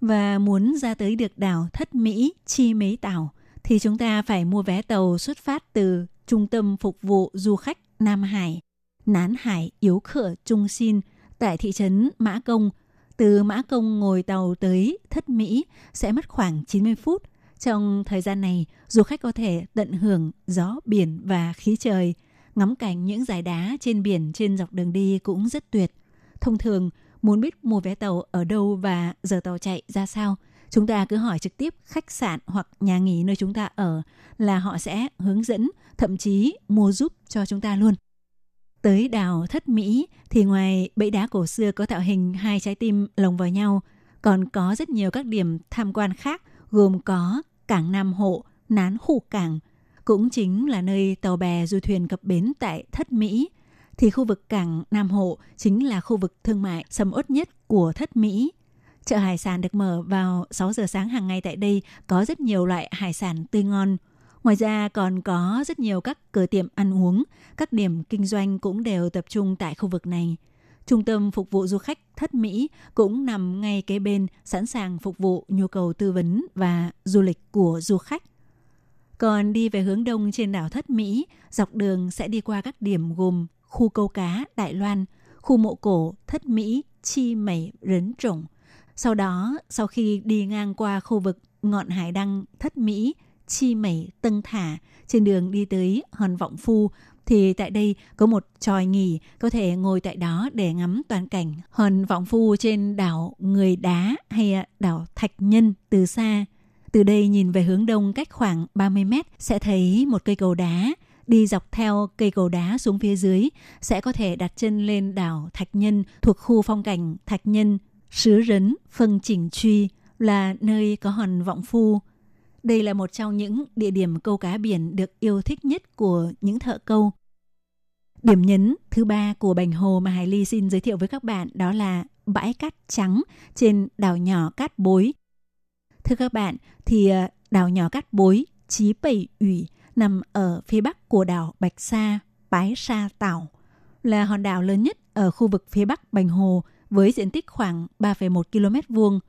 Speaker 5: Và muốn ra tới được đảo Thất Mỹ Chi Mấy Tảo thì chúng ta phải mua vé tàu xuất phát từ Trung tâm Phục vụ Du khách Nam Hải, Nán Hải Yếu Khở Trung Xin tại thị trấn Mã Công. Từ Mã Công ngồi tàu tới Thất Mỹ sẽ mất khoảng 90 phút. Trong thời gian này, du khách có thể tận hưởng gió biển và khí trời, ngắm cảnh những dải đá trên biển trên dọc đường đi cũng rất tuyệt. Thông thường, muốn biết mua vé tàu ở đâu và giờ tàu chạy ra sao, chúng ta cứ hỏi trực tiếp khách sạn hoặc nhà nghỉ nơi chúng ta ở là họ sẽ hướng dẫn, thậm chí mua giúp cho chúng ta luôn. Tới đảo Thất Mỹ thì ngoài bẫy đá cổ xưa có tạo hình hai trái tim lồng vào nhau, còn có rất nhiều các điểm tham quan khác gồm có cảng Nam Hộ, Nán Hủ Cảng, cũng chính là nơi tàu bè du thuyền cập bến tại Thất Mỹ – thì khu vực cảng Nam Hộ chính là khu vực thương mại sầm uất nhất của Thất Mỹ. Chợ hải sản được mở vào 6 giờ sáng hàng ngày tại đây có rất nhiều loại hải sản tươi ngon. Ngoài ra còn có rất nhiều các cửa tiệm ăn uống, các điểm kinh doanh cũng đều tập trung tại khu vực này. Trung tâm phục vụ du khách Thất Mỹ cũng nằm ngay kế bên sẵn sàng phục vụ nhu cầu tư vấn và du lịch của du khách. Còn đi về hướng đông trên đảo Thất Mỹ, dọc đường sẽ đi qua các điểm gồm khu câu cá Đại Loan, khu mộ cổ Thất Mỹ, Chi Mẩy, Rấn Trồng. Sau đó, sau khi đi ngang qua khu vực ngọn hải đăng Thất Mỹ, Chi Mẩy, Tân Thả, trên đường đi tới Hòn Vọng Phu, thì tại đây có một tròi nghỉ có thể ngồi tại đó để ngắm toàn cảnh hòn vọng phu trên đảo người đá hay à, đảo thạch nhân từ xa. Từ đây nhìn về hướng đông cách khoảng 30 mét sẽ thấy một cây cầu đá. Đi dọc theo cây cầu đá xuống phía dưới sẽ có thể đặt chân lên đảo Thạch Nhân thuộc khu phong cảnh Thạch Nhân, Sứ Rấn, Phân Chỉnh Truy là nơi có hòn vọng phu. Đây là một trong những địa điểm câu cá biển được yêu thích nhất của những thợ câu. Điểm nhấn thứ ba của Bành Hồ mà Hải Ly xin giới thiệu với các bạn đó là bãi cát trắng trên đảo nhỏ Cát Bối. Thưa các bạn, thì ờ, đảo nhỏ Cát Bối, Chí Bảy Ủy nằm ở phía bắc của đảo Bạch Sa, Bái Sa Tảo, là hòn đảo lớn nhất ở khu vực phía bắc Bành Hồ với diện tích khoảng 3,1 km vuông.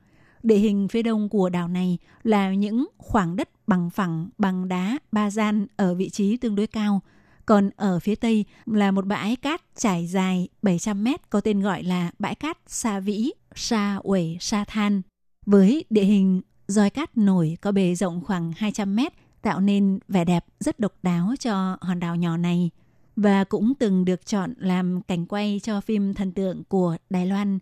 Speaker 5: Địa hình phía đông của đảo này là những khoảng đất bằng phẳng bằng đá ba gian ở vị trí tương đối cao. Còn ở phía tây là một bãi cát trải dài 700 mét có tên gọi là bãi cát Sa Vĩ, Sa Uể, Sa Than. Với địa hình roi cát nổi có bề rộng khoảng 200 mét tạo nên vẻ đẹp rất độc đáo cho hòn đảo nhỏ này và cũng từng được chọn làm cảnh quay cho phim thần tượng của Đài Loan.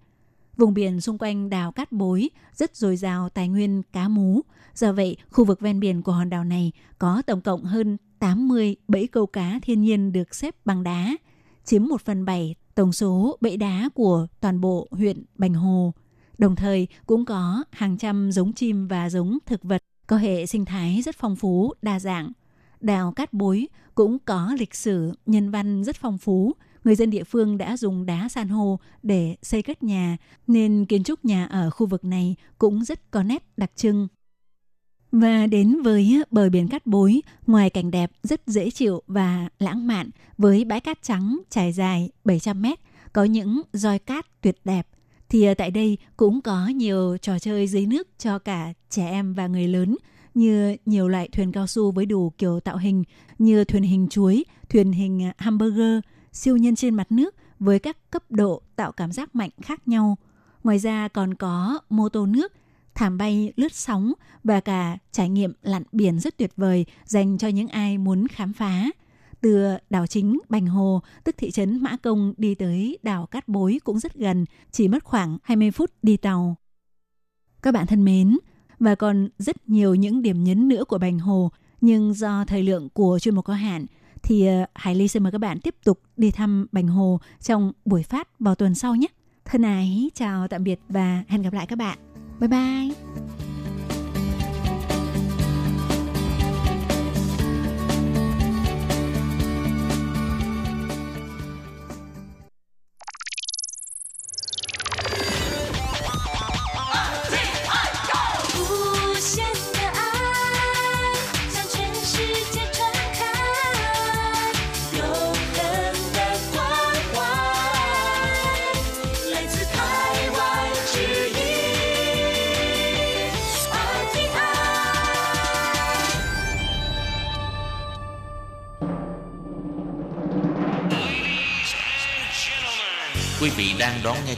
Speaker 5: Vùng biển xung quanh đảo Cát Bối rất dồi dào tài nguyên cá mú. Do vậy, khu vực ven biển của hòn đảo này có tổng cộng hơn 80 bẫy câu cá thiên nhiên được xếp bằng đá, chiếm 1 phần 7 tổng số bẫy đá của toàn bộ huyện Bành Hồ. Đồng thời cũng có hàng trăm giống chim và giống thực vật có hệ sinh thái rất phong phú, đa dạng đào Cát Bối cũng có lịch sử, nhân văn rất phong phú. Người dân địa phương đã dùng đá san hô để xây cất nhà, nên kiến trúc nhà ở khu vực này cũng rất có nét đặc trưng. Và đến với bờ biển cát bối, ngoài cảnh đẹp rất dễ chịu và lãng mạn với bãi cát trắng trải dài 700 mét, có những roi cát tuyệt đẹp – thì ờ, tại đây cũng có nhiều trò chơi dưới nước cho cả trẻ em và người lớn như nhiều loại thuyền cao su với đủ kiểu tạo hình như thuyền hình chuối, thuyền hình à, hamburger, siêu nhân trên mặt nước với các cấp độ tạo cảm giác mạnh khác nhau. Ngoài ra còn có mô tô nước, thảm bay lướt sóng và cả trải nghiệm lặn biển rất tuyệt vời dành cho những ai muốn khám phá từ đảo chính Bành Hồ, tức thị trấn Mã Công đi tới đảo Cát Bối cũng rất gần, chỉ mất khoảng 20 phút đi tàu. Các bạn thân mến, và còn rất nhiều những điểm nhấn nữa của Bành Hồ, nhưng do thời lượng của chuyên mục có hạn, thì ờ, Hải Ly xin mời các bạn tiếp tục đi thăm Bành Hồ trong buổi phát vào tuần sau nhé. Thân ái, chào tạm biệt và hẹn gặp lại các bạn. Bye bye!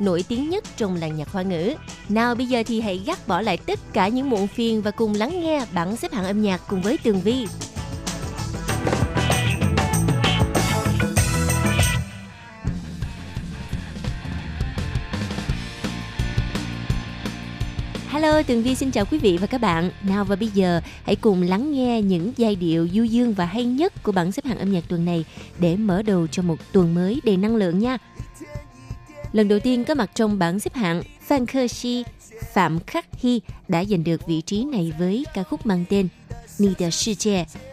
Speaker 9: nổi tiếng nhất trong làng nhạc hoa ngữ. Nào bây giờ thì hãy gác bỏ lại tất cả những muộn phiền và cùng lắng nghe bảng xếp hạng âm nhạc cùng với Tường Vi. Hello, Tường Vi xin chào quý vị và các bạn. Nào và bây giờ hãy cùng lắng nghe những giai điệu du dương và hay nhất của bảng xếp hạng âm nhạc tuần này để mở đầu cho một tuần mới đầy năng lượng nha. Lần đầu tiên có mặt trong bảng xếp hạng, Phan Khơ Si, Phạm Khắc Hy đã giành được vị trí này với ca khúc mang tên Ni Tờ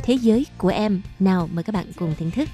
Speaker 9: Thế giới của em. Nào mời các bạn cùng thưởng thức.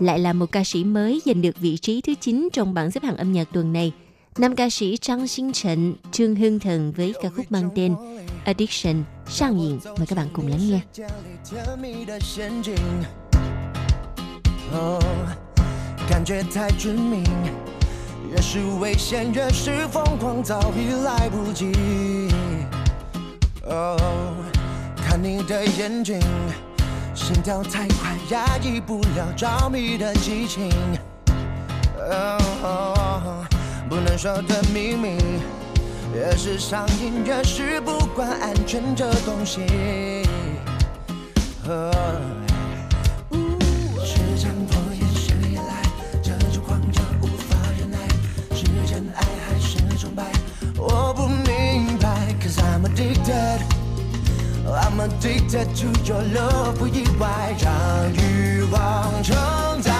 Speaker 9: Lại là một ca sĩ mới giành được vị trí thứ 9 trong bảng xếp hạng âm nhạc tuần này. Nam ca sĩ Trang Sinh Trịnh, Trương Hưng Thần với ca khúc mang tên Addiction, sang diện. Mời các bạn cùng lắng nghe.
Speaker 10: 建立甜蜜的陷阱。哦，感觉太致命，越是危险越是疯狂，早已来不及。哦，看你的眼睛， 心跳太快，压抑不了着迷的激情。不能说的秘密，越是上瘾，越是不管安全这东西。addicted to your love，不意外，让欲望承载。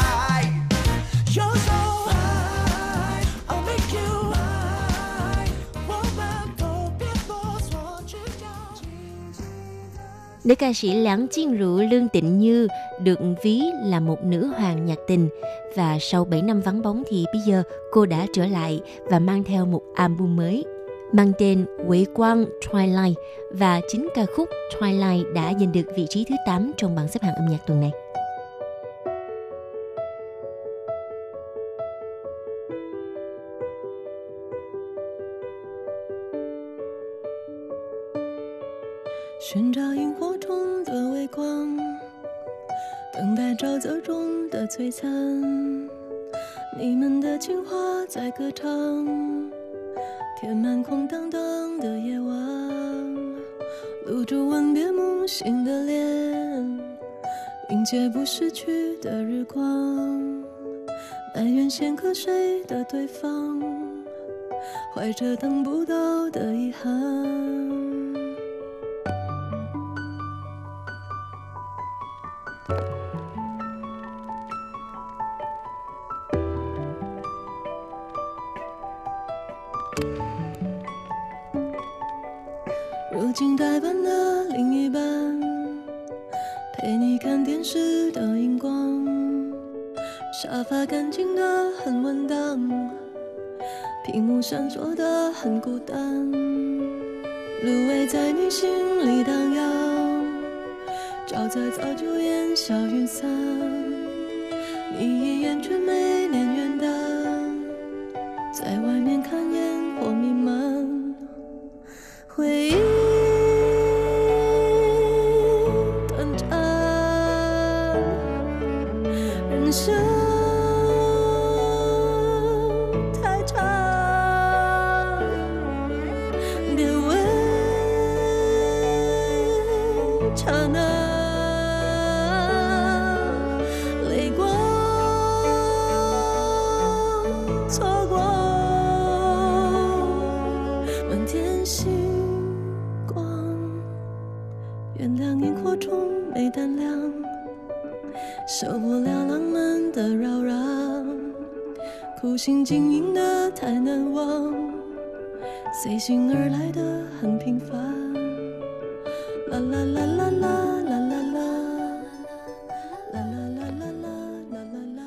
Speaker 10: You're so high, I'll make you high。我们都别啰嗦，只要静静的。
Speaker 9: Nữ ca sĩ Lãng Chiên Rượu Lương Tịnh Như được ví là một nữ hoàng nhạc tình và sau 7 năm vắng bóng thì bây giờ cô đã trở lại và mang theo một album mới mang tên Quỷ Quang Twilight và chính ca khúc Twilight đã giành được vị trí thứ 8 trong bảng xếp hạng âm nhạc tuần này.
Speaker 11: 寻找萤火虫的微光，等待沼泽中的璀璨。你们的情话在歌唱， 填满空荡荡的夜晚，露出吻别梦醒的脸，迎接不逝去的日光，埋怨先瞌睡的对方，怀着等不到的遗憾。代班的另一半，陪你看电视的荧光，沙发干净的很稳当，屏幕闪烁的很孤单，芦苇在你心里荡漾，沼泽早就烟消云散，你一眼却没随心而来的很平凡。啦啦啦啦啦啦啦啦，啦啦啦啦啦啦啦啦。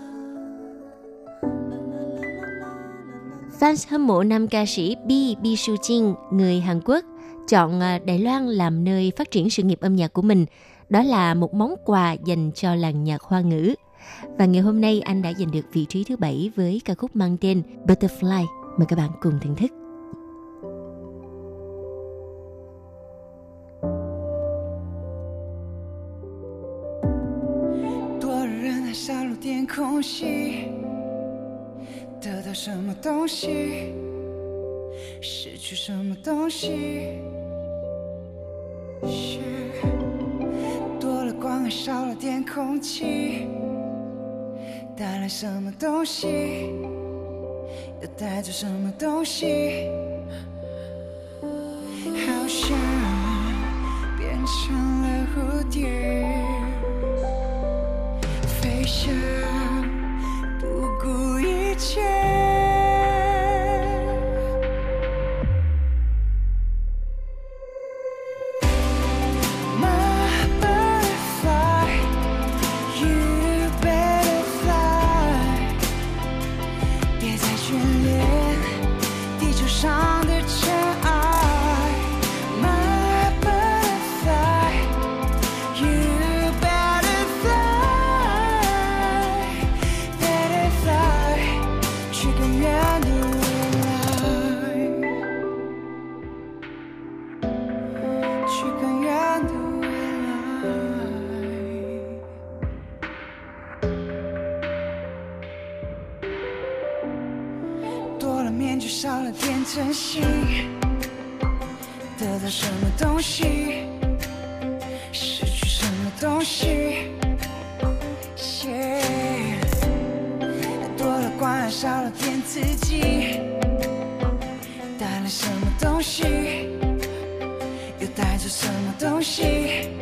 Speaker 9: Fans hâm mộ nam ca sĩ Bi Bi Su Jin, người Hàn Quốc, chọn à, Đài Loan làm nơi phát triển sự nghiệp âm nhạc của mình. Đó là một món quà dành cho làng nhạc hoa ngữ. Và ngày hôm nay anh đã giành được vị trí thứ bảy với ca khúc mang tên Butterfly. Mời các bạn cùng thưởng thức.
Speaker 12: 得到什么东西，失去什么东西。是多了光还少了点空气，带来什么东西，又带走什么东西。好像变成了蝴蝶。飞翔，了点真心，得到什么东西，失去什么东西。多了光环，少了点自己，带来什么东西，又带走什么东西。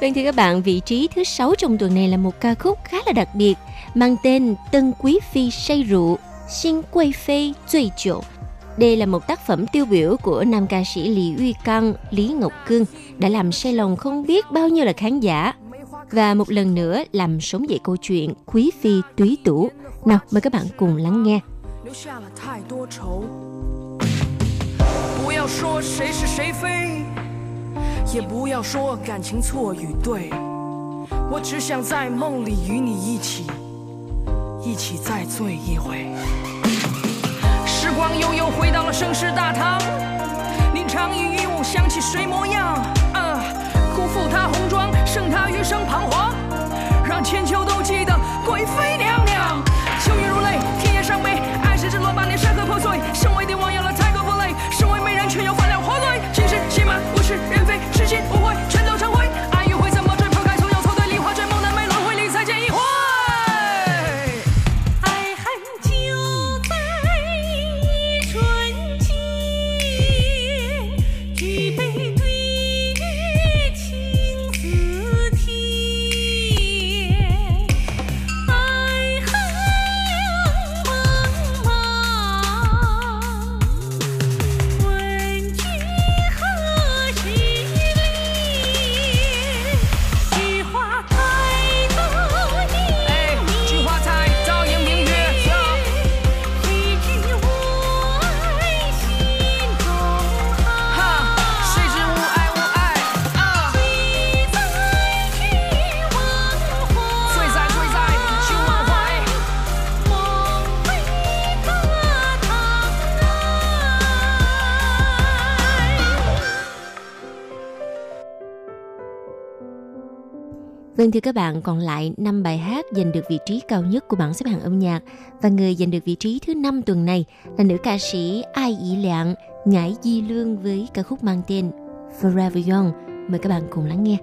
Speaker 9: Vâng thưa các bạn, vị trí thứ sáu trong tuần này là một ca khúc khá là đặc biệt mang tên Tân Quý Phi say rượu, Xin Quay Phê醉酒. Đây là một tác phẩm tiêu biểu của nam ca sĩ Lý Uy Căng, Lý Ngọc Cương đã làm say lòng không biết bao nhiêu là khán giả và một lần nữa làm sống dậy câu chuyện Quý Phi túy tủ. Nào mời các bạn cùng lắng nghe.
Speaker 13: 留下了太多愁。不要说谁是谁非， 也不要说感情错与对。我只想在梦里与你一起，一起再醉一回。时光悠悠回到了盛世大唐，你长衣玉舞，想起谁模样？啊，辜负她红妆，剩她余生彷徨，让千秋都记得贵妃娘
Speaker 9: Vâng thưa các bạn, còn lại 5 bài hát giành được vị trí cao nhất của bảng xếp hạng âm nhạc và người giành được vị trí thứ 5 tuần này là nữ ca sĩ Ai Ý Lạng, Ngải Di Lương với ca khúc mang tên Forever Young. Mời các bạn cùng lắng nghe.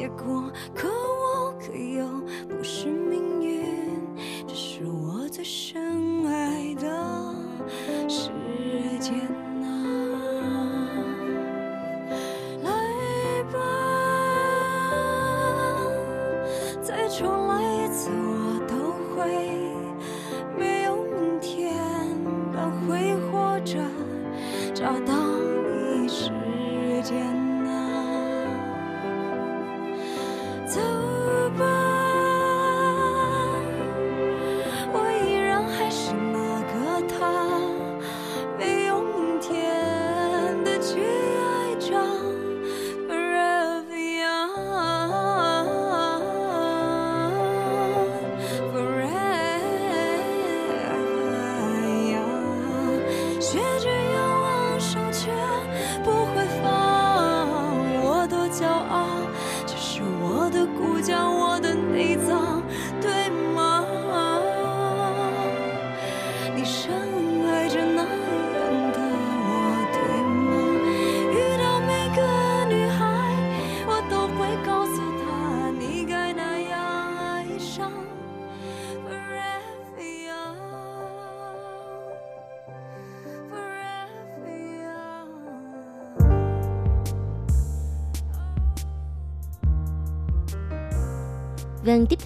Speaker 14: 结果，可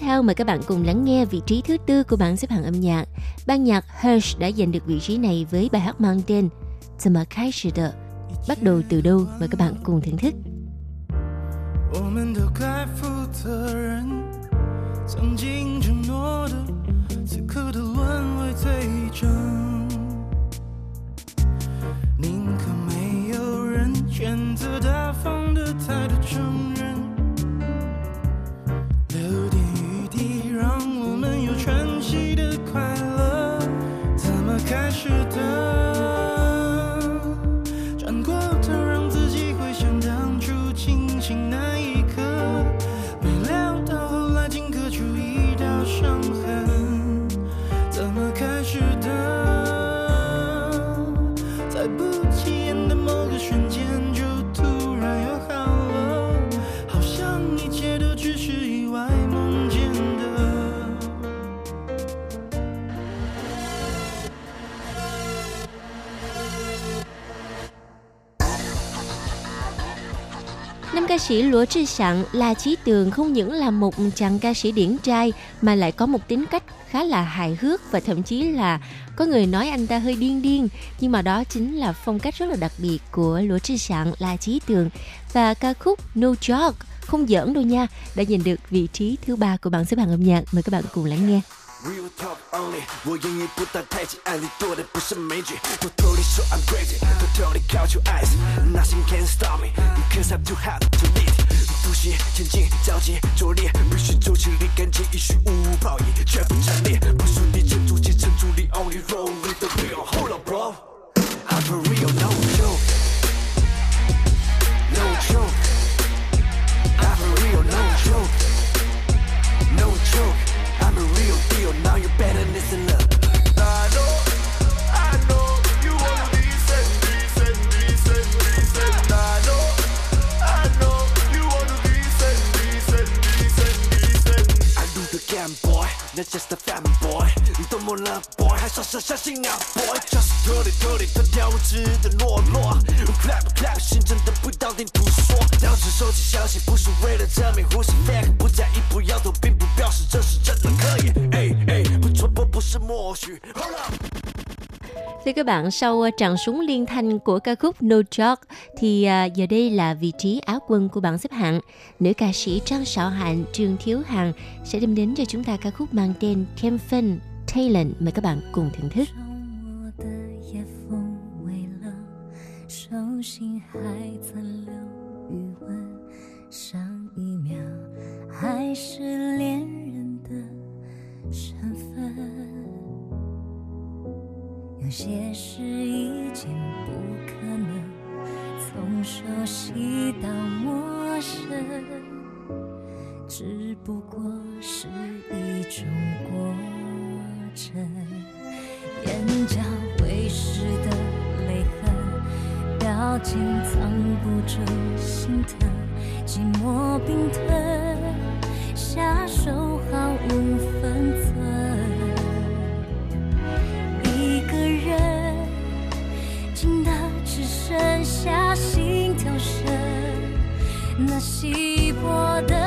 Speaker 9: theo mời các bạn cùng lắng nghe vị trí thứ tư của bảng xếp hạng âm nhạc. Ban nhạc Hersh đã giành được vị trí này với bài hát mang tên 怎么开始的 Bắt đầu từ đâu? Mời các bạn cùng thưởng thức.
Speaker 15: 我们都该负责任，曾经承诺的，此刻都沦为罪证。宁可没有人选择大方的态度承认，
Speaker 9: Ca sĩ Lúa Trư Sẵn là Chí Tường không những là một chàng ca sĩ điển trai, mà lại có một tính cách khá là hài hước và thậm chí là có người nói anh ta hơi điên điên. Nhưng mà đó chính là phong cách rất là đặc biệt của Lúa Trư Sẵn là Chí Tường. Và ca khúc No Joke không giỡn đâu nha, đã giành được vị trí thứ ba của bảng xếp hạng âm nhạc. Mời các bạn cùng lắng nghe.
Speaker 16: Real talk only，我言语不当太极，爱你多的不是美剧。偷偷地说 I'm crazy，偷偷地 count your eyes，nothing can stop me，cause I'm too hot to lead。突袭前进，着急拙劣，必须走起立竿见影，虚无暴影，绝不战裂。不属地建筑，建成主力，only roll with the real。Hold up bro，I'm for real，no joke，no joke，I'm for real，no joke，no joke，I'm a real deal。Now you better listen up。I know, I know you listen. I know, I know you listen. I do the game, boy, not just a fanboy。你多么了，boy，还傻傻相信啊，boy，just 特里特里特调无知的懦弱，clap clap，心真的不当听图说，当时收起消息不是为了证明 who's fake，不在意不摇头，并不表示这是真的可以，哎哎，不戳破不是默许。Hold up。
Speaker 9: Thưa các bạn, sau uh, trận súng liên thanh của ca khúc No Joke thì uh, giờ đây là vị trí áo quân của bảng xếp hạng. Nữ ca sĩ Trang Sảo Hạnh, Trương Thiếu Hằng sẽ đem đến cho chúng ta ca khúc mang tên Kem Phân Talent. Mời các bạn cùng thưởng thức.
Speaker 17: 我的夜风微冷，手心还残留余温，上一秒还是恋 有些事已经不可能从熟悉到陌生，只不过是一种过程。眼角会湿的泪痕，表情藏不住心疼，寂寞冰吞，下手毫无分寸。那稀薄的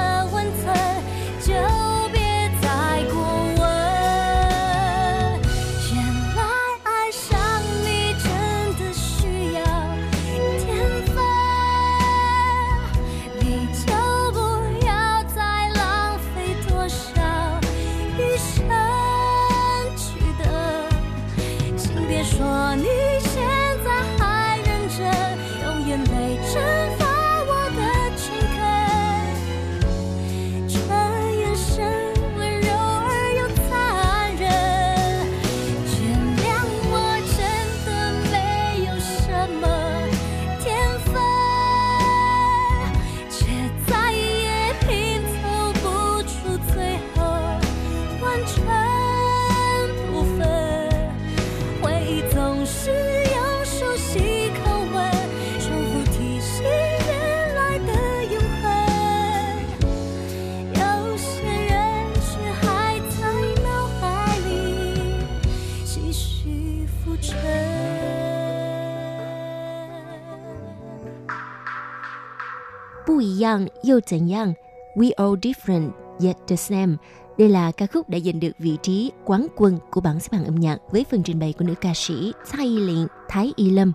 Speaker 9: 一样又怎样？We all different yet the same. Đây là ca khúc đã giành được vị trí quán quân của bảng xếp hạng âm nhạc với phần trình bày của nữ ca sĩ蔡Y Liên, Thái Y Lâm.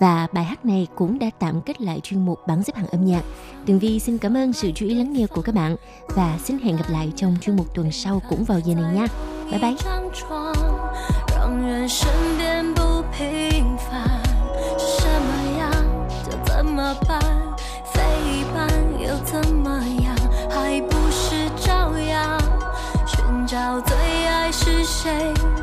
Speaker 9: Và bài hát này cũng đã tạm kết lại chuyên mục bảng xếp hạng âm nhạc. Tường Vi xin cảm ơn sự chú ý lắng nghe của các bạn và xin hẹn gặp lại trong chuyên mục tuần sau cũng vào giờ này nha. Bye bye.
Speaker 17: 是